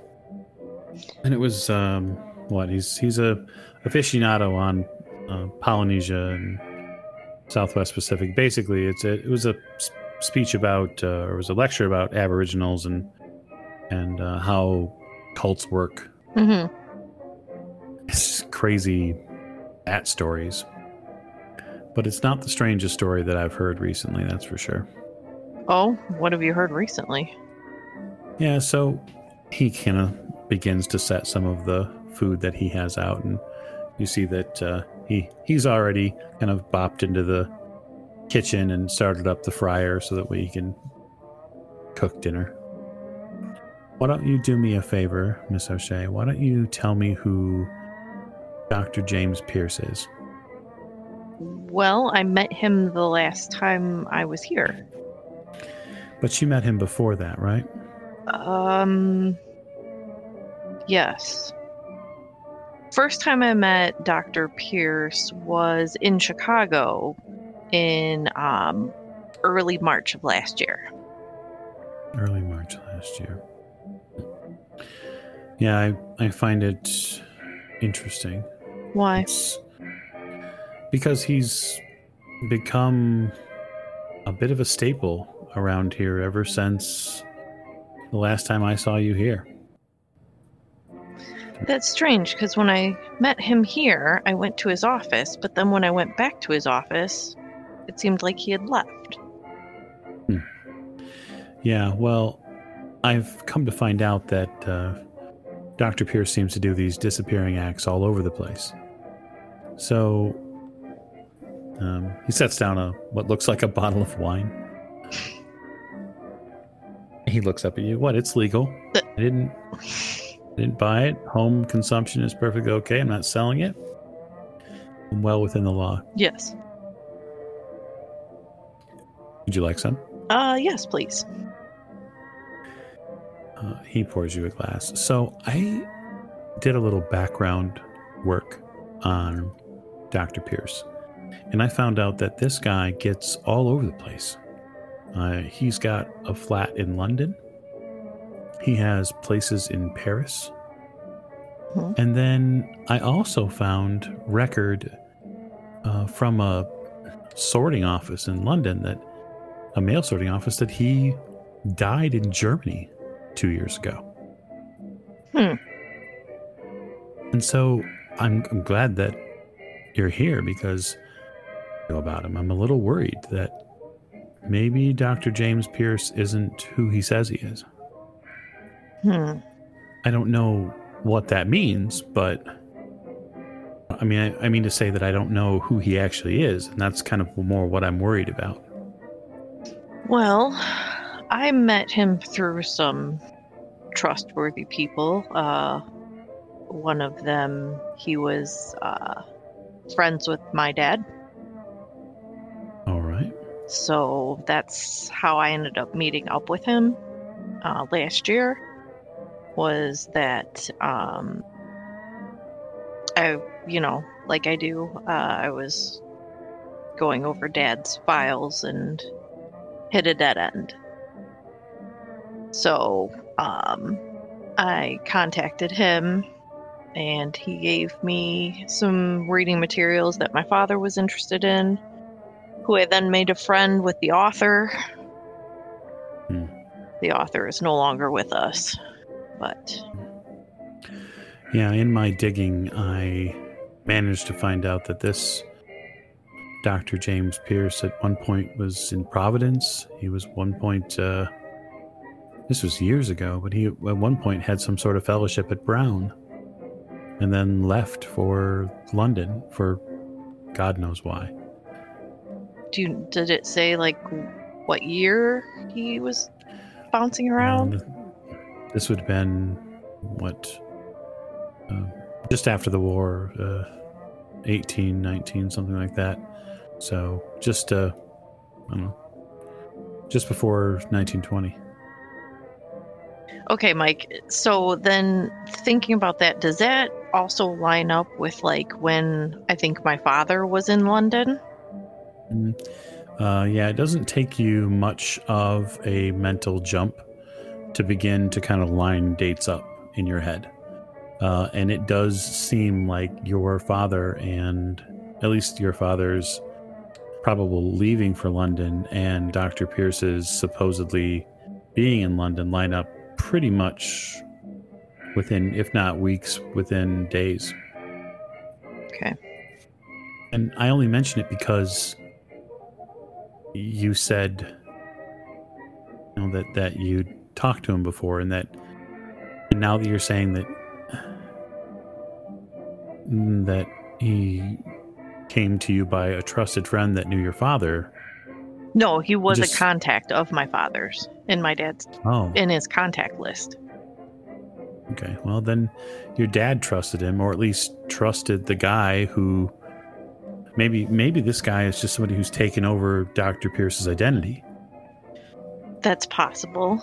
and it was um, what he's he's a aficionado on uh, Polynesia and Southwest Pacific. Basically, it's a, it was a speech about uh, or it was a lecture about Aboriginals and and uh, how cults work Mm-hmm. it's crazy bat stories. But it's not the strangest story that I've heard recently, that's for sure. Oh, what have you heard recently? Yeah, so he kind of begins to set some of the food that he has out, and you see that uh, he he's already kind of bopped into the kitchen and started up the fryer so that we can cook dinner. Why don't you do me a favor, Miss O'Shea? Why don't you tell me who Dr. James Pierce is? Well, I met him the last time I was here. But you met him before that, right? Um, yes. First time I met Dr. Pierce was in Chicago in um, early March of last year. Early March last year. Yeah, I, I find it interesting. Why? It's because he's become a bit of a staple around here ever since the last time I saw you here. That's strange because when I met him here, I went to his office, but then when I went back to his office, it seemed like he had left. Yeah, well, I've come to find out that uh, Dr. Pierce seems to do these disappearing acts all over the place. So um, he sets down a what looks like a bottle of wine. He looks up at you. What? It's legal. I didn't I didn't buy it. Home consumption is perfectly okay. I'm not selling it. I'm well within the law. Yes. Would you like some? Uh, yes, please. Uh, he pours you a glass. So I did a little background work on Dr. Pierce. And I found out that this guy gets all over the place. Uh, he's got a flat in London. He has places in Paris. Hmm. And then I also found record uh, from a sorting office in London that a mail sorting office that he died in Germany two years ago. Hmm. And so I'm, I'm glad that you're here because I know about him. I'm a little worried that maybe Dr. James Pierce isn't who he says he is. Hmm. I don't know what that means, but I mean, I, I mean to say that I don't know who he actually is, and that's kind of more what I'm worried about. Well, I met him through some trustworthy people. Uh, one of them, he was uh, friends with my dad. All right. So that's how I ended up meeting up with him uh, last year. Was that um, I, you know, like I do, uh, I was going over dad's files and hit a dead end. So um, I contacted him and he gave me some reading materials that my father was interested in who I then made a friend with the author. Hmm. The author is no longer with us, but Yeah, in my digging, I managed to find out that this Dr. James Pierce at one point was in Providence. He was one point, uh, this was years ago, but he at one point had some sort of fellowship at Brown and then left for London for God knows why. do you, did it say like what year he was bouncing around? And this would have been what? Uh, just after the war, uh, 18, 19, something like that. So just, uh, I don't know, just before 1920. Okay, Mike. So then thinking about that, does that also line up with like when I think my father was in London? Uh, yeah, it doesn't take you much of a mental jump to begin to kind of line dates up in your head. Uh, and it does seem like your father and at least your father's probable leaving for London and Dr. Pierce's supposedly being in London line up pretty much within, if not weeks, within days. Okay. And I only mention it because you said you know that that you talked to him before and that and now that you're saying that that he came to you by a trusted friend that knew your father. No, he was Just- a contact of my father's in my dad's Oh, in his contact list. okay. Well, then your dad trusted him or at least trusted the guy who maybe maybe this guy is just somebody who's taken over Dr. Pierce's identity. That's possible.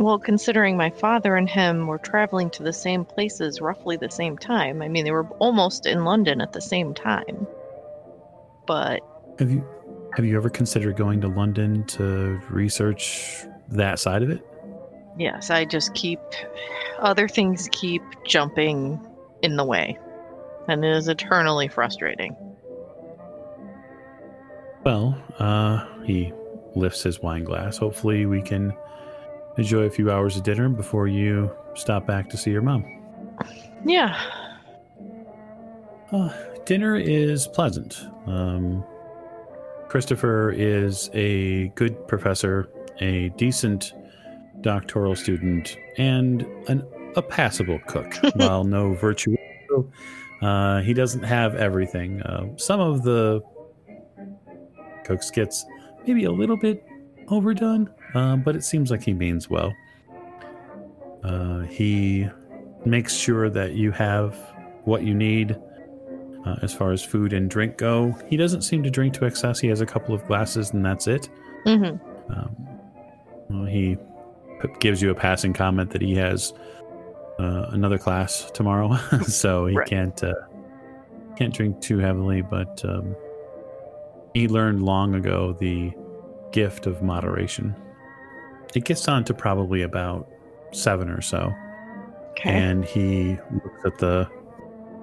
Well, considering my father and him were traveling to the same places roughly the same time, I mean, they were almost in London at the same time. But Have you have you ever considered going to London to research that side of it? yes, I just keep other things keep jumping in the way, and it is eternally frustrating. Well, uh, he lifts his wine glass. Hopefully, we can enjoy a few hours of dinner before you stop back to see your mom. Yeah, Uh, dinner is pleasant. Um, Christopher is a good professor, a decent doctoral student, and an, a passable cook. While no virtuoso, uh, he doesn't have everything. Uh, some of the cooks gets maybe a little bit overdone, uh, but it seems like he means well. Uh, he makes sure that you have what you need uh, as far as food and drink go. He doesn't seem to drink to excess. He has a couple of glasses and that's it. hmm Um, well, he p- gives you a passing comment that he has uh, another class tomorrow, so he Right. can't uh, can't drink too heavily. But um, he learned long ago the gift of moderation. It gets on to probably about seven or so. Okay. And he looks at the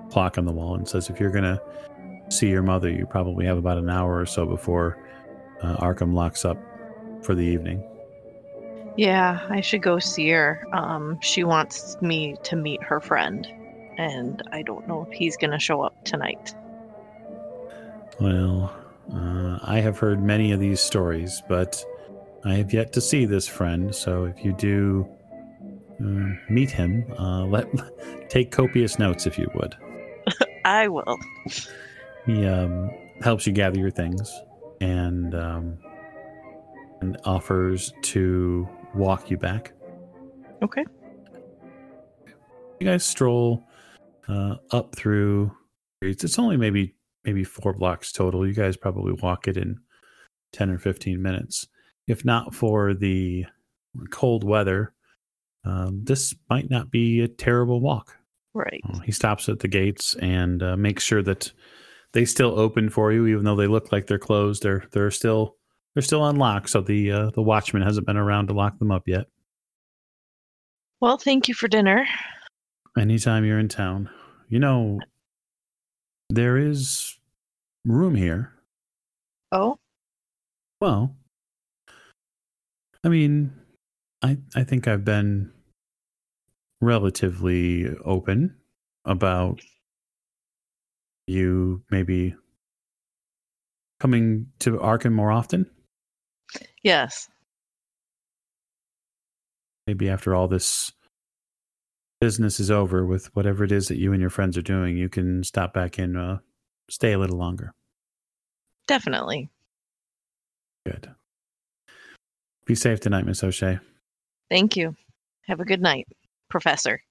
clock on the wall and says, If you're going to see your mother, you probably have about an hour or so before uh, Arkham locks up for the evening. yeah, I should go see her. Um, she wants me to meet her friend, and I don't know if he's gonna show up tonight. Well, uh, I have heard many of these stories, but I have yet to see this friend. So if you do uh, meet him, uh, let take copious notes if you would. I will. He um, helps you gather your things and um, and offers to walk you back. Okay. You guys stroll uh, up through. streets. It's only maybe maybe four blocks total. You guys probably walk it in ten or fifteen minutes. If not for the cold weather, um, this might not be a terrible walk. Right. Uh, He stops at the gates and uh, makes sure that they still open for you, even though they look like they're closed. They're they're still they're still unlocked, so the uh, the watchman hasn't been around to lock them up yet. Well, thank you for dinner. Anytime you're in town, you know there is room here. Oh, Well, I mean, I I think I've been relatively open about you maybe coming to Arkham more often. yes. Maybe after all this business is over with whatever it is that you and your friends are doing, you can stop back and uh, stay a little longer. Definitely. Good. Be safe tonight, Miss O'Shea. Thank you. Have a good night, Professor.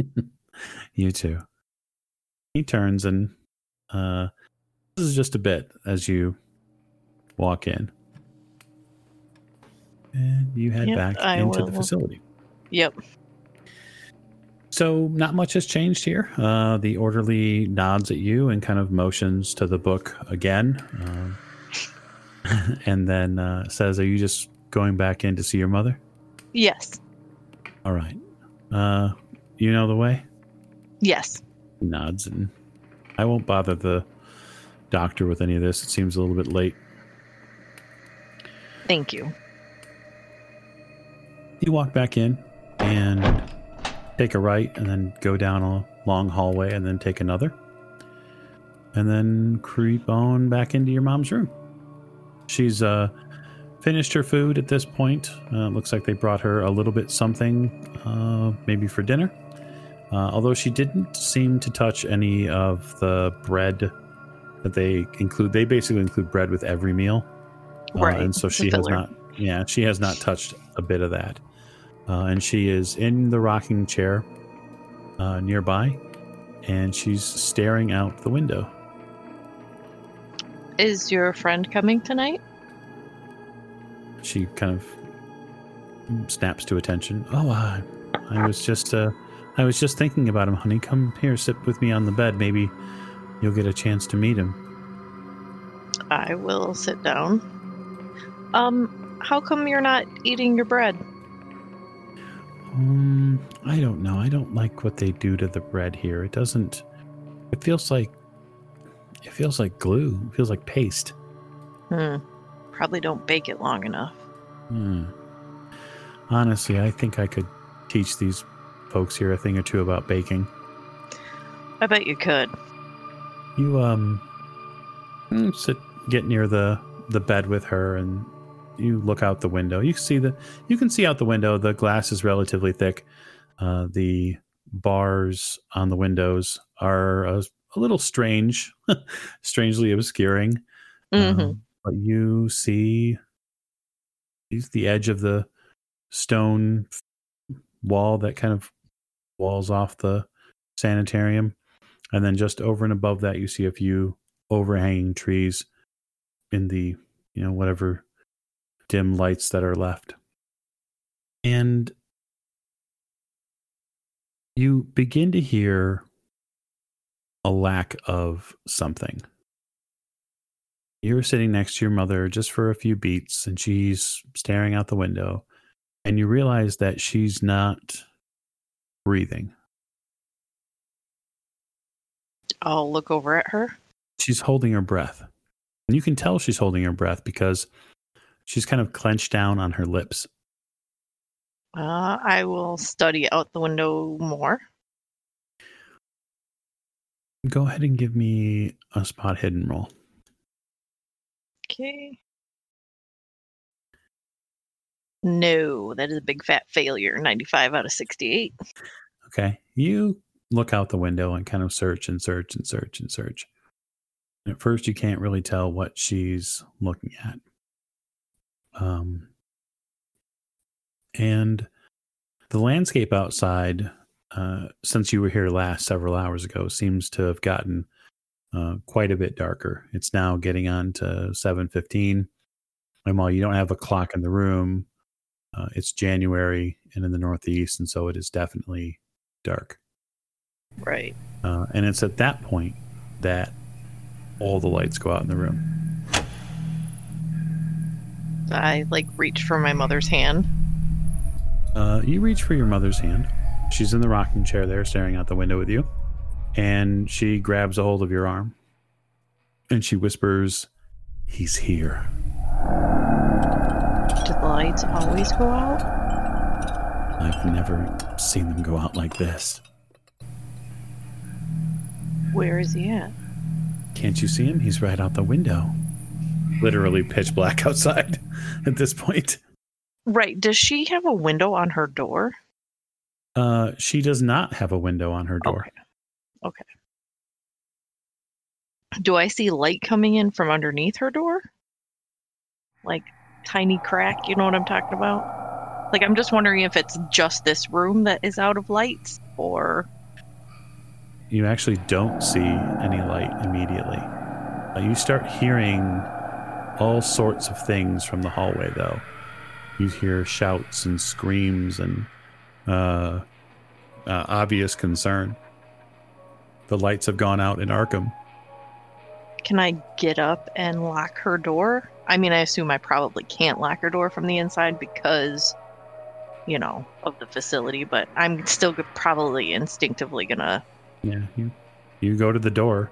You too. He turns and uh this is just a bit as you walk in. And you head Yep, back I into the facility. Yep. So not much has changed here. Uh the orderly nods at you and kind of motions to the book again. Um, and then uh says, Are you just going back in to see your mother? Yes. All right. Uh you know the way? Yes. He nods and I won't bother the doctor with any of this. It seems a little bit late. Thank you. You walk back in and take a right and then go down a long hallway and then take another. And then creep on back into your mom's room. She's uh finished her food at this point. Uh, looks like they brought her a little bit something uh maybe for dinner. Uh, although she didn't seem to touch any of the bread that they include. They basically include bread with every meal. Uh, Right. and so she has not yeah she has not touched a bit of that uh, and she is in the rocking chair uh, nearby and she's staring out the window Is your friend coming tonight? She kind of snaps to attention oh uh, i was just uh, i was just thinking about him honey come here sit with me on the bed maybe you'll get a chance to meet him I will sit down. Um, how come you're not eating your bread? Um, I don't know. I don't like what they do to the bread here. It doesn't. It feels like. It feels like glue. It feels like paste. Hmm. Probably don't bake it long enough. Hmm. Honestly, I think I could teach these folks here a thing or two about baking. I bet you could. You um, sit, get near the the bed with her, and you look out the window. You see the you can see out the window. The glass is relatively thick. Uh, the bars on the windows are a, a little strange, strangely obscuring. hmm Um, but you see the edge of the stone wall that kind of walls off the sanitarium. And then just over and above that, you see a few overhanging trees in the, you know, whatever dim lights that are left. And you begin to hear a lack of something. You were sitting next to your mother just for a few beats and she's staring out the window and you realize that she's not breathing. I'll look over at her. She's holding her breath. And you can tell she's holding her breath because she's kind of clenched down on her lips. Uh, I will study out the window more. Go ahead and give me a spot hidden roll. Okay. No, that is a big fat failure. 95 out of 68. Okay. You look out the window and kind of search and search and search and search. At first, you can't really tell what she's looking at. Um, and the landscape outside, uh, since you were here last several hours ago, seems to have gotten uh, quite a bit darker. It's now getting on to seven fifteen, and while you don't have a clock in the room, uh, it's January and in the Northeast, and so it is definitely dark. Right. Uh, and it's at that point that all the lights go out in the room. I like reach for my mother's hand. Uh, you reach for your mother's hand. She's in the rocking chair there, staring out the window with you. And she grabs a hold of your arm and she whispers, He's here. Do the lights always go out? I've never seen them go out like this. Where is he at? Can't you see him? He's right out the window. Literally pitch black outside at this point. Right. Does she have a window on her door? Uh, she does not have a window on her door. Okay. Okay. Do I see light coming in from underneath her door? Like tiny crack, you know what I'm talking about? Like I'm just wondering if it's just this room that is out of lights or You actually don't see any light immediately. Uh, you start hearing all sorts of things from the hallway, though. You hear shouts and screams and uh, uh, obvious concern. The lights have gone out in Arkham. can I get up and lock her door? I mean, I assume I probably can't lock her door from the inside because you know, of the facility, but I'm still probably instinctively gonna Yeah, you you go to the door,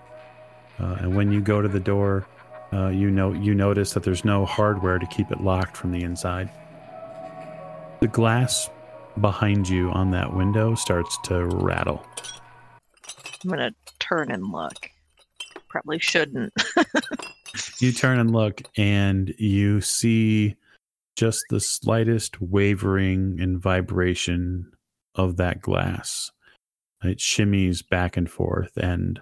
uh, and when you go to the door, uh, you know you notice that there's no hardware to keep it locked from the inside. The glass behind you on that window starts to rattle. I'm gonna turn and look. Probably shouldn't. You turn and look, and you see just the slightest wavering and vibration of that glass. It shimmies back and forth, and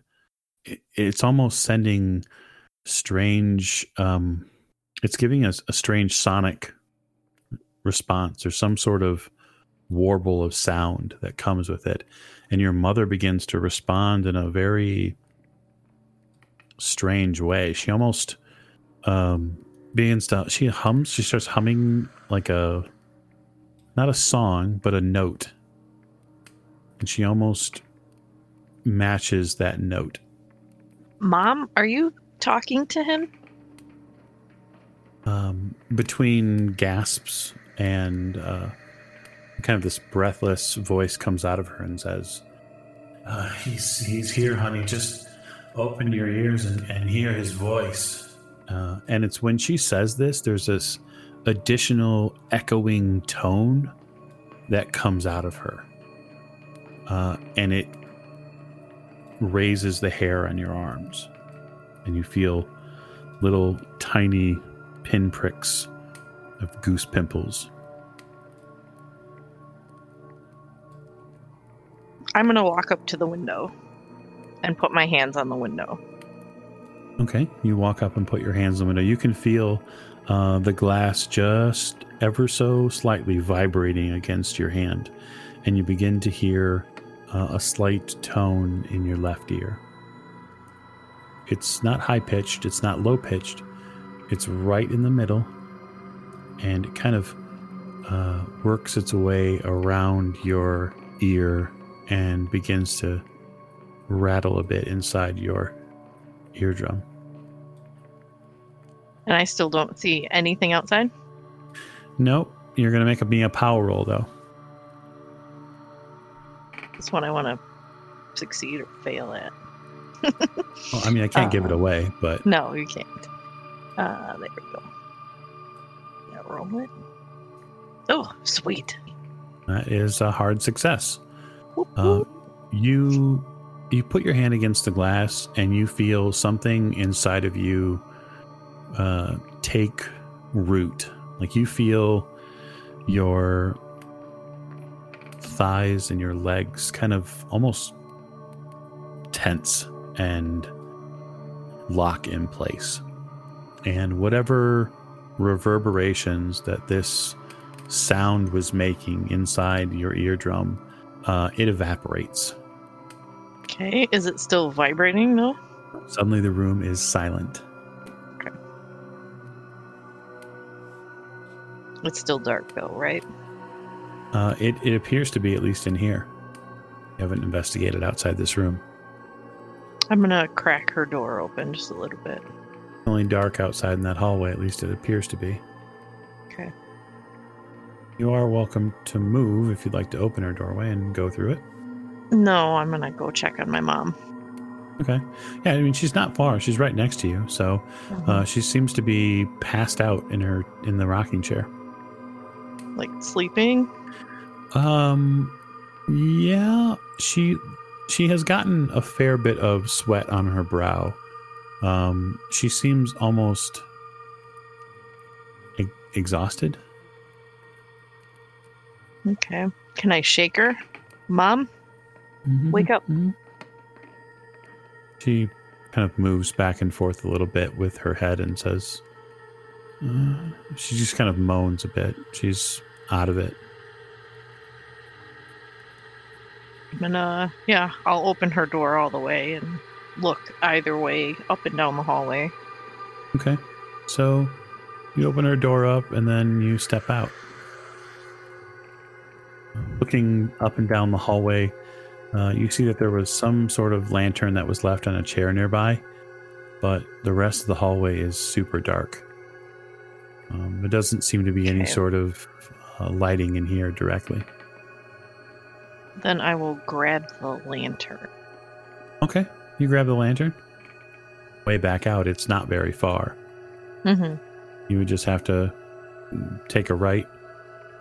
it's almost sending strange. Um, it's giving us a strange sonic response or some sort of warble of sound that comes with it. And your mother begins to respond in a very strange way. She almost um begins to she hums she starts humming like a not a song but a note and she almost matches that note Mom, are you talking to him? um between gasps and uh kind of this breathless voice comes out of her and says uh, he's he's here honey. Just open your ears and, and hear his voice. Uh, and it's when she says this there's this additional echoing tone that comes out of her. Uh, and it raises the hair on your arms. And you feel little tiny pinpricks of goose pimples I'm gonna walk up to the window and put my hands on the window. Okay, you walk up and put your hands on the window. You can feel uh, the glass just ever so slightly vibrating against your hand, and you begin to hear uh, a slight tone in your left ear. It's not high pitched, it's not low pitched, it's right in the middle, and it kind of uh, works its way around your ear and begins to rattle a bit inside your eardrum. And I still don't see anything outside. Nope. You're gonna make me a power roll though. This one I want to succeed or fail at. Well, I mean, I can't give it Uh, away, but No, you can't. Uh, there we go. Yeah, roll it. Oh, sweet. that is a hard success. Uh, you you put your hand against the glass and you feel something inside of you uh, take root. Like you feel your thighs and your legs kind of almost tense and lock in place. And whatever reverberations that this sound was making inside your eardrum, uh, it evaporates. Okay, is it still vibrating though? Suddenly, the room is silent. Okay. It's still dark though, right? Uh, it, it appears to be, at least in here. You haven't investigated outside this room. I'm gonna crack her door open just a little bit. Only dark outside in that hallway, at least it appears to be. Okay. You are welcome to move if you'd like to open her doorway and go through it. No, I'm gonna go check on my mom. Okay. Yeah, I mean she's not far. She's right next to you, so uh, she seems to be passed out in her in the rocking chair. like sleeping. Um, yeah, she she has gotten a fair bit of sweat on her brow. Um, she seems almost e- exhausted. Okay. Can I shake her? Mom? Wake up. Mhm. She kind of moves back and forth a little bit with her head and says, uh, she just kind of moans a bit. She's out of it. I'm gonna, yeah, I'll open her door all the way and look either way up and down the hallway. Okay. So you open her door up and then you step out. Looking up and down the hallway, uh, you see that there was some sort of lantern that was left on a chair nearby, but the rest of the hallway is super dark. Um, there doesn't seem to be any sort of uh, lighting in here directly. Then I will grab the lantern. Okay. You grab the lantern. Way back out, it's not very far. Mm-hmm. You would just have to take a right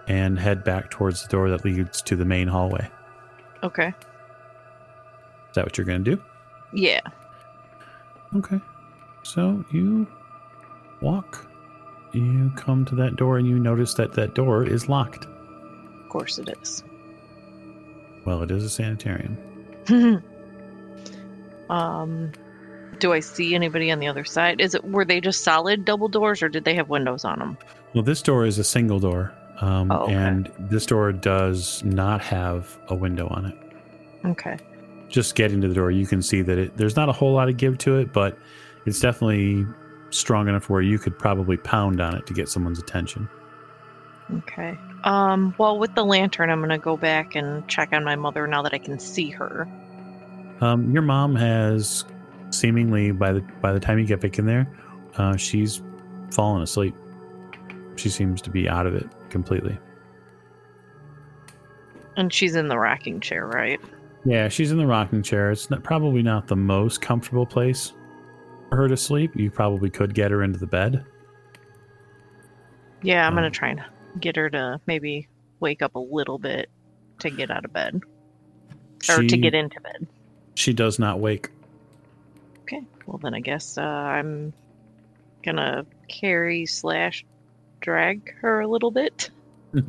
and head back towards the door that leads to the main hallway. Okay. Is that what you're going to do? Yeah. Okay. So you walk. You come to that door and you notice that that door is locked. Of course it is. Well, it is a sanitarium. um, do I see anybody on the other side? Is it were they just solid double doors or did they have windows on them? Well, this door is a single door. Um, Oh, okay. And this door does not have a window on it. Okay. Just getting to the door, you can see that it, there's not a whole lot of give to it, but it's definitely strong enough where you could probably pound on it to get someone's attention. Okay. Um, well, with the lantern, I'm gonna go back and check on my mother now that I can see her. Um, your mom has seemingly by the by the time you get back in there, uh, she's fallen asleep. She seems to be out of it completely. And she's in the rocking chair, right? Yeah, she's in the rocking chair. It's not, probably not the most comfortable place for her to sleep. You probably could get her into the bed. Yeah, I'm gonna Um, try and get her to maybe wake up a little bit to get out of bed or to get into bed. She does not wake. Okay. Well, then I guess uh, I'm gonna carry slash drag her a little bit.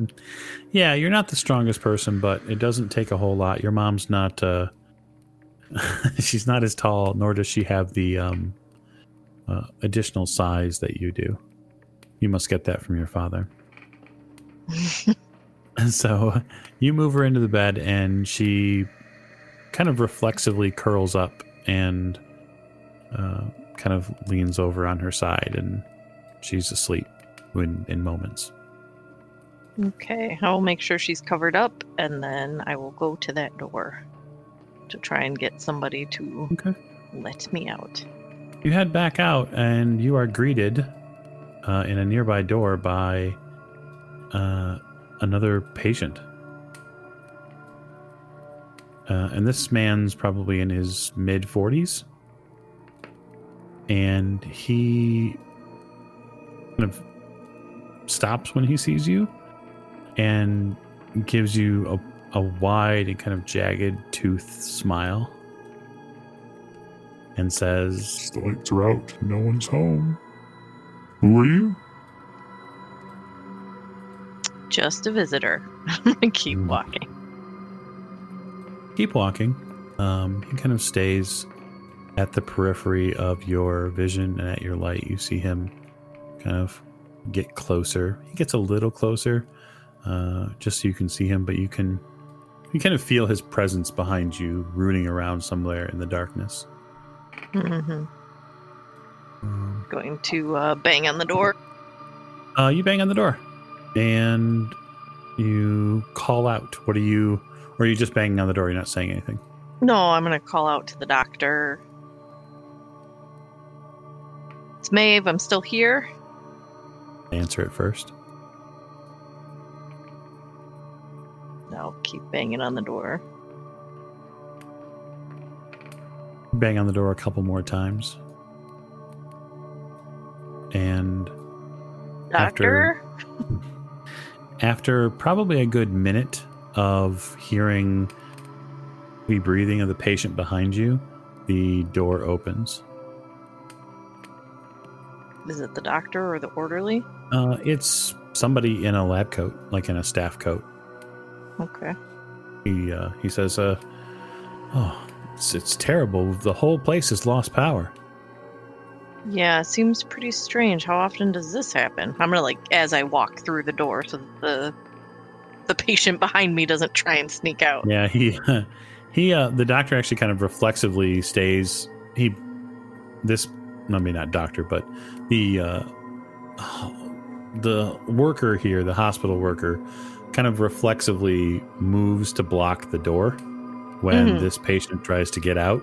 Yeah, you're not the strongest person, but it doesn't take a whole lot. Your mom's not. Uh, she's not as tall, nor does she have the um, uh, additional size that you do. You must get that from your father. So you move her into the bed, and she kind of reflexively curls up and uh, kind of leans over on her side, and she's asleep in, in moments. Okay, I will make sure she's covered up, and then I will go to that door to try and get somebody to Okay. let me out. You head back out, and you are greeted uh, in a nearby door by uh, another patient. Uh, and this man's probably in his mid 40s. And he kind of stops when he sees you and gives you a, a wide and kind of jagged tooth smile and says, The lights are out. No one's home. Who are you? Just a visitor. Keep Mm. walking. Keep walking. Um, he kind of stays at the periphery of your vision and at your light. You see him kind of get closer. He gets a little closer, uh, just so you can see him, but you can you kind of feel his presence behind you, rooting around somewhere in the darkness. hmm Um, Going to uh, bang on the door. Uh, you bang on the door, and you call out. What are you? Or are you just banging on the door? You're not saying anything. No, I'm gonna call out to the doctor. It's Maeve. I'm still here. Answer it first. No, keep banging on the door. bang on the door a couple more times. And After- Doctor. after probably a good minute of hearing the breathing of the patient behind you, the door opens. Is it the doctor or the orderly? Uh, it's somebody in a lab coat, like in a staff coat. Okay. He uh, he says, uh, "Oh, it's, it's terrible. The whole place has lost power." Yeah, it seems pretty strange. How often does this happen? I'm gonna like as I walk through the door so the the patient behind me doesn't try and sneak out. Yeah, he he uh the doctor actually kind of reflexively stays he this I mean not doctor, but the uh the worker here, the hospital worker, kind of reflexively moves to block the door when Mhm. this patient tries to get out.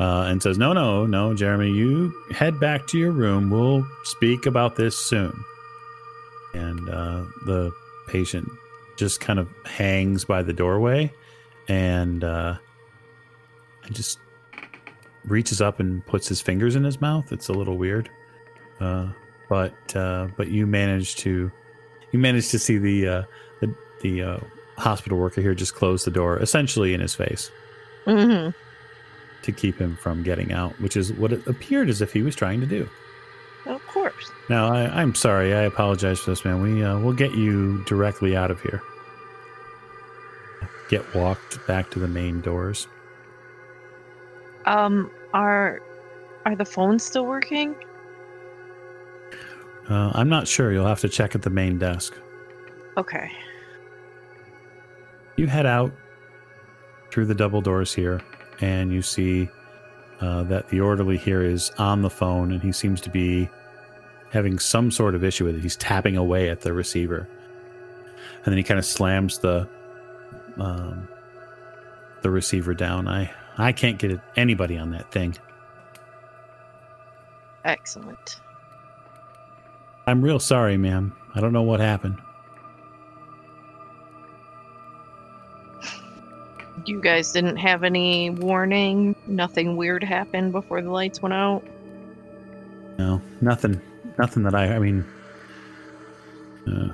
Uh, and says, "No, no, no, Jeremy, you head back to your room. We'll speak about this soon." And uh, the patient just kind of hangs by the doorway and uh and just reaches up and puts his fingers in his mouth. It's a little weird. Uh but uh but you manage to you manage to see the uh the, the uh hospital worker here just close the door essentially in his face. Hmm to keep him from getting out which is what it appeared as if he was trying to do. Of course. now I, i'm sorry. I apologize for this man. We uh, we'll get you directly out of here. Get walked back to the main doors Um, are are the phones still working? Uh, I'm not sure. You'll have to check at the main desk. Okay. You head out through the double doors here, and you see uh, that the orderly here is on the phone, and he seems to be having some sort of issue with it. He's tapping away at the receiver, and then he kind of slams the um, the receiver down. I I can't get anybody on that thing. Excellent. I'm real sorry, ma'am. I don't know what happened. You guys didn't have any warning? Nothing weird happened before the lights went out? No, nothing. Nothing that I. I mean, uh,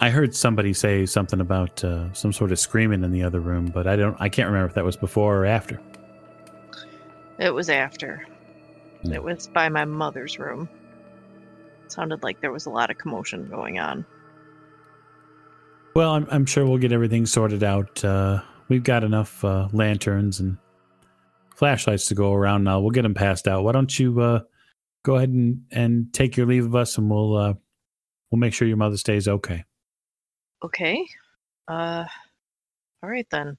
I heard somebody say something about uh, some sort of screaming in the other room, but I don't. I can't remember if that was before or after. It was after. Hmm. It was by my mother's room. sounded like there was a lot of commotion going on. Well, I'm, I'm sure we'll get everything sorted out. Uh, we've got enough uh, lanterns and flashlights to go around now. We'll get them passed out. Why don't you uh, go ahead and, and take your leave of us, and we'll uh, we'll make sure your mother stays okay. Okay. Uh all right then.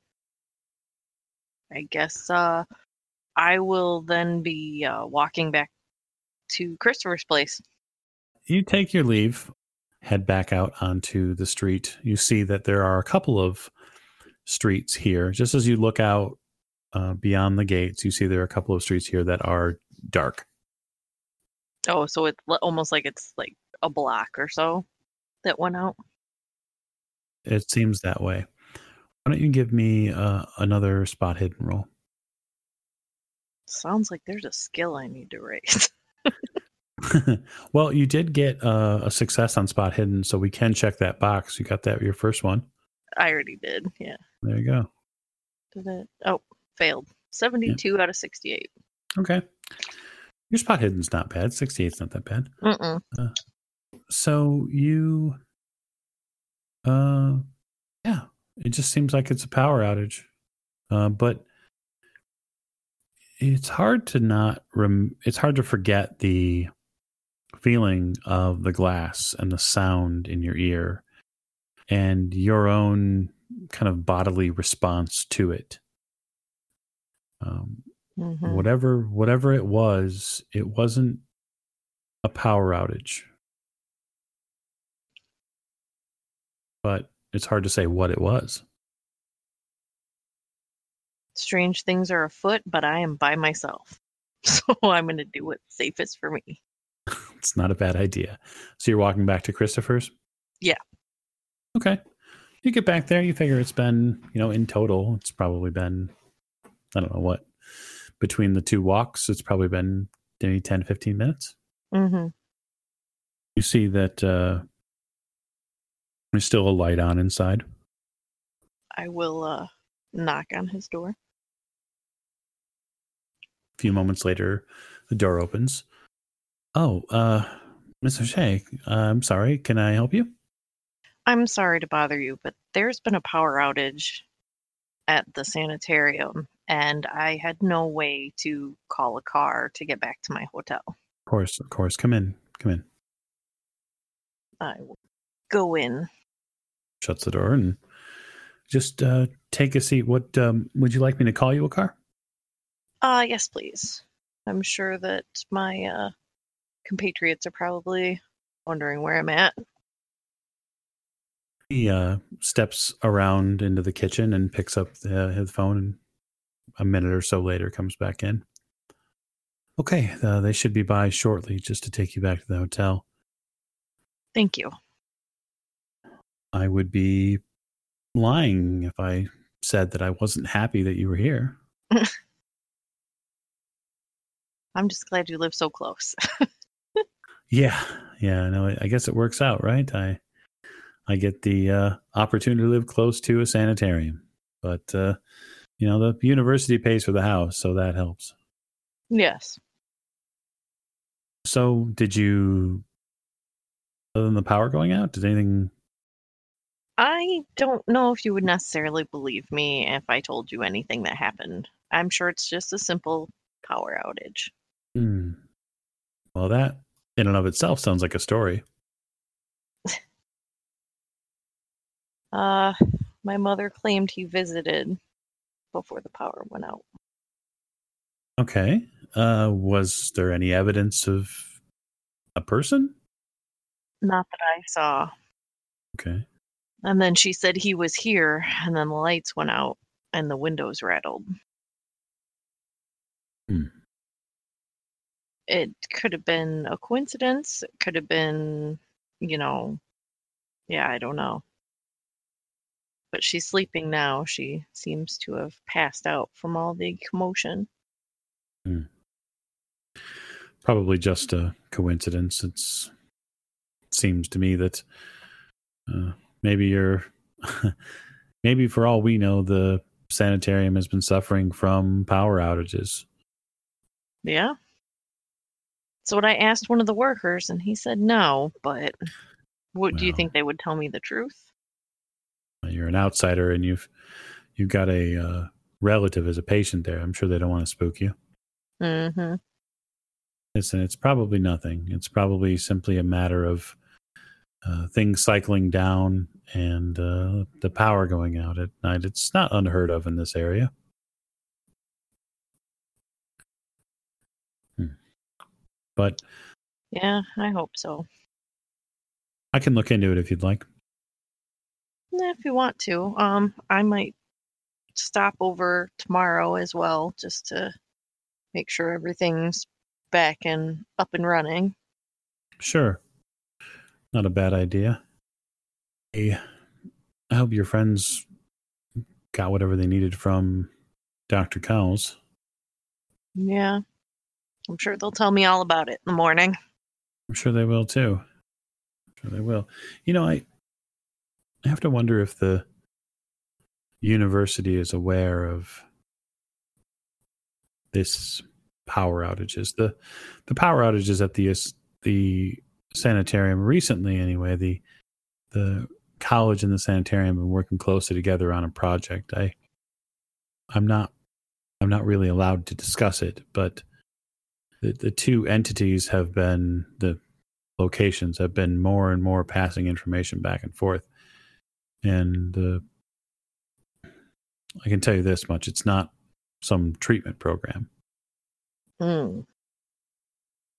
I guess uh I will then be uh walking back to Christopher's place. you take your leave, head back out onto the street. You see that there are a couple of streets here. Just as you look out uh, beyond the gates, you see there are a couple of streets here that are dark. Oh, so it's almost like it's like a block or so that went out. It seems that way. Why don't you give me uh, another spot hidden roll? Sounds like there's a skill I need to raise. well, you did get uh, a success on spot hidden, so we can check that box. You got that your first one. I already did. Yeah. There you go. Did it? Oh, failed. 72 out of 68. Okay. Your spot hidden's not bad. 68's not that bad. Mm-mm. So you, uh, yeah, it just seems like it's a power outage. Uh, but it's hard to not rem- it's hard to forget the feeling of the glass and the sound in your ear and your own kind of bodily response to it. Um, Mhm. whatever whatever it was it wasn't a power outage. But it's hard to say what it was Strange things are afoot, but I am by myself. So I'm going to do what's safest for me. it's not a bad idea so you're walking back to christopher's Yeah. okay you get back there you figure it's been you know in total it's probably been i don't know what between the two walks it's probably been maybe 10 15 minutes hmm you see that uh there's still a light on inside I will uh, knock on his door. A few moments later, the door opens. Oh, uh, Miss O'Shea, uh, I'm sorry. Can I help you? I'm sorry to bother you, but there's been a power outage at the sanitarium, and I had no way to call a car to get back to my hotel. Of course, of course. Come in. Come in. I will go in. Shuts the door and just uh, take a seat. What um, would you like me to call you a car? Uh, yes, please. I'm sure that my uh, compatriots are probably wondering where I'm at. He uh, steps around into the kitchen and picks up the, his phone. And a minute or so later, comes back in. Okay, uh, they should be by shortly, just to take you back to the hotel. Thank you. I would be lying if I said that I wasn't happy that you were here. I'm just glad you live so close. Yeah, yeah. No, I guess it works out, right? I I get the uh, opportunity to live close to a sanitarium, but uh, you know the university pays for the house, so that helps. yes. So, did you, other than the power going out, did anything? I don't know if you would necessarily believe me if I told you anything that happened. I'm sure it's just a simple power outage. Hmm. Well, that in and of itself sounds like a story. Uh, my mother claimed he visited before the power went out. Okay. Uh, was there any evidence of a person? Not that I saw. Okay. And then she said he was here, and then the lights went out and the windows rattled. Hmm. It could have been a coincidence. It could have been, you know, yeah, I don't know. But she's sleeping now. She seems to have passed out from all the commotion. Probably just a coincidence. It's it seems to me that uh, maybe you're maybe for all we know the sanitarium has been suffering from power outages. Yeah. So what I asked one of the workers, and he said no. But what do you think they would tell me the truth? You're an outsider and you've you've got a uh, relative as a patient there. I'm sure they don't want to spook you. Mm-hmm. Listen, it's probably nothing. It's probably simply a matter of uh, things cycling down and uh, the power going out at night. It's not unheard of in this area. But Yeah, I hope so. I can look into it if you'd like. Yeah, if you want to. Um, I might stop over tomorrow as well, just to make sure everything's back and up and running. Sure. not a bad idea. Hey, I hope your friends got whatever they needed from Dr. Cowles. Yeah. I'm sure they'll tell me all about it in the morning. I'm sure they will too. I'm sure they will. You know, I I have to wonder if the university is aware of this power outages. The the power outages at the the sanitarium recently anyway, the the college and the sanitarium have been working closely together on a project. I I'm not I'm not really allowed to discuss it, but the, the two entities have been the locations have been more and more passing information back and forth. And uh, I can tell you this much: it's not some treatment program. Hmm.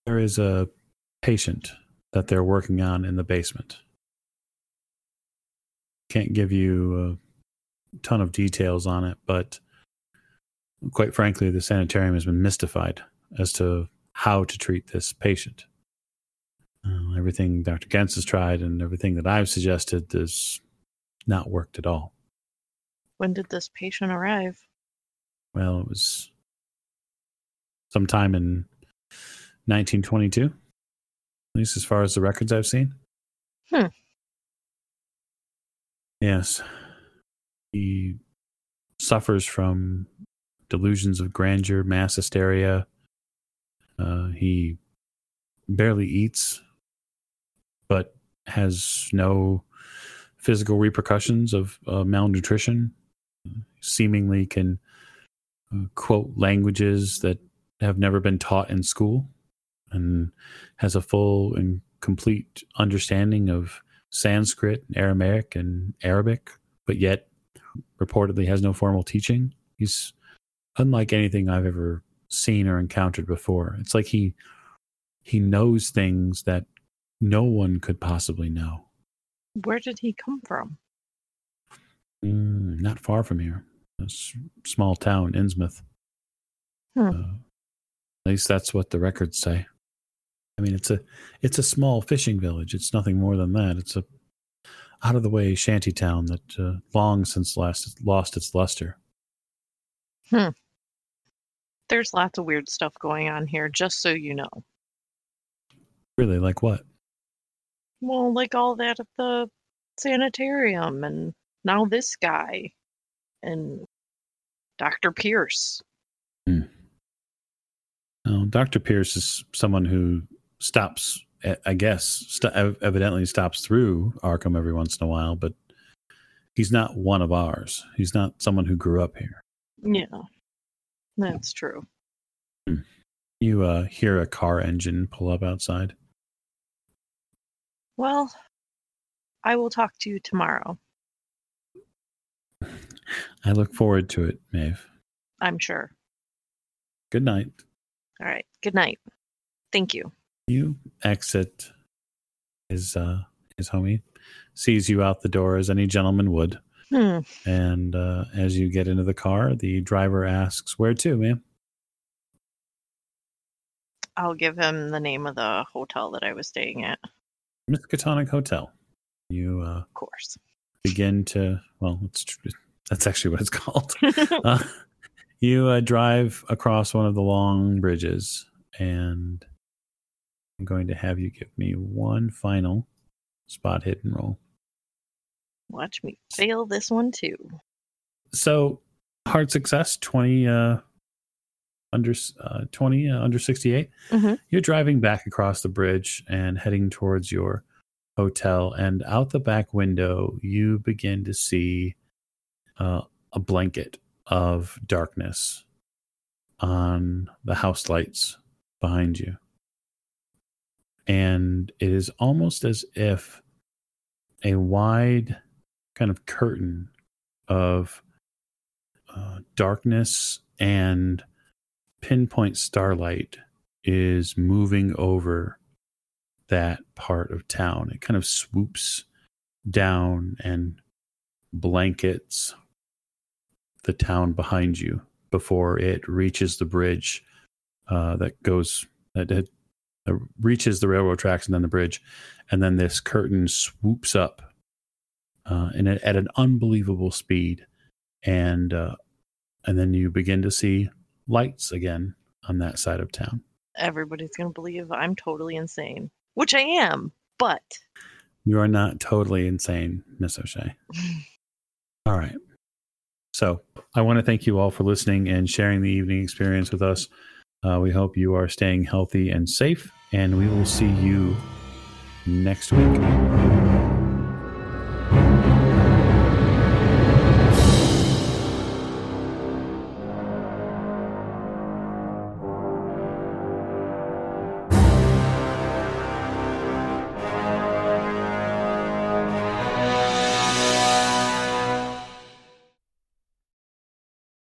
There is a patient that they're working on in the basement. Can't give you a ton of details on it, but quite frankly, the sanitarium has been mystified as to how to treat this patient. Uh, everything Dr. Gens has tried and everything that I've suggested has not worked at all. When did this patient arrive? Well, it was sometime in 1922, at least as far as the records I've seen. Hmm. Yes. He suffers from delusions of grandeur, mass hysteria. Uh, he barely eats, but has no physical repercussions of uh, malnutrition. Seemingly can uh, quote languages that have never been taught in school and has a full and complete understanding of Sanskrit, Aramaic, and Arabic, but yet reportedly has no formal teaching. He's unlike anything I've ever seen or encountered before. It's like he he knows things that no one could possibly know. Where did he come from? Mm, not far from here, a s- small town, Innsmouth. Hmm. Uh, at least that's what the records say. I mean, it's a it's a small fishing village. It's nothing more than that. It's a out of the way shanty town that uh, long since last lost its luster. There's lots of weird stuff going on here, just so you know. Really, like what? Well, like all that at the sanitarium, and now this guy, and Dr. Pierce. Hmm. Well, Dr. Pierce is someone who stops, I guess, st- evidently stops through Arkham every once in a while, but he's not one of ours. He's not someone who grew up here. Yeah, that's true. You uh, hear a car engine pull up outside. Well, I will talk to you tomorrow, I look forward to it, Maeve. I'm sure. Good night. All right. Good night. Thank you. You exit his uh, his homie, sees you out the door as any gentleman would, Hmm. and uh, as you get into the car, the driver asks, "Where to, ma'am?" I'll give him the name of the hotel that I was staying at, Miskatonic Hotel. You uh, of course. begin to well it's that's actually what it's called uh, you uh, drive across one of the long bridges and i'm going to have you give me one final spot hidden roll Watch me fail this one too. so hard success 20 uh under uh, 20 uh, under 68 Mhm. you're driving back across the bridge and heading towards your hotel and out the back window you begin to see uh, a blanket of darkness on the house lights behind you and it is almost as if a wide kind of curtain of uh, darkness and pinpoint starlight is moving over that part of town. It kind of swoops down and blankets the town behind you before it reaches the bridge uh, that goes that had uh, reaches the railroad tracks and then the bridge, and then this curtain swoops up, uh, and it, at an unbelievable speed, and uh, and then you begin to see lights again on that side of town. Everybody's gonna believe I'm totally insane, which I am. But You are not totally insane, Miss O'Shea. All right. So I want to thank you all for listening and sharing the evening experience with us. Uh, we hope you are staying healthy and safe, and we will see you next week.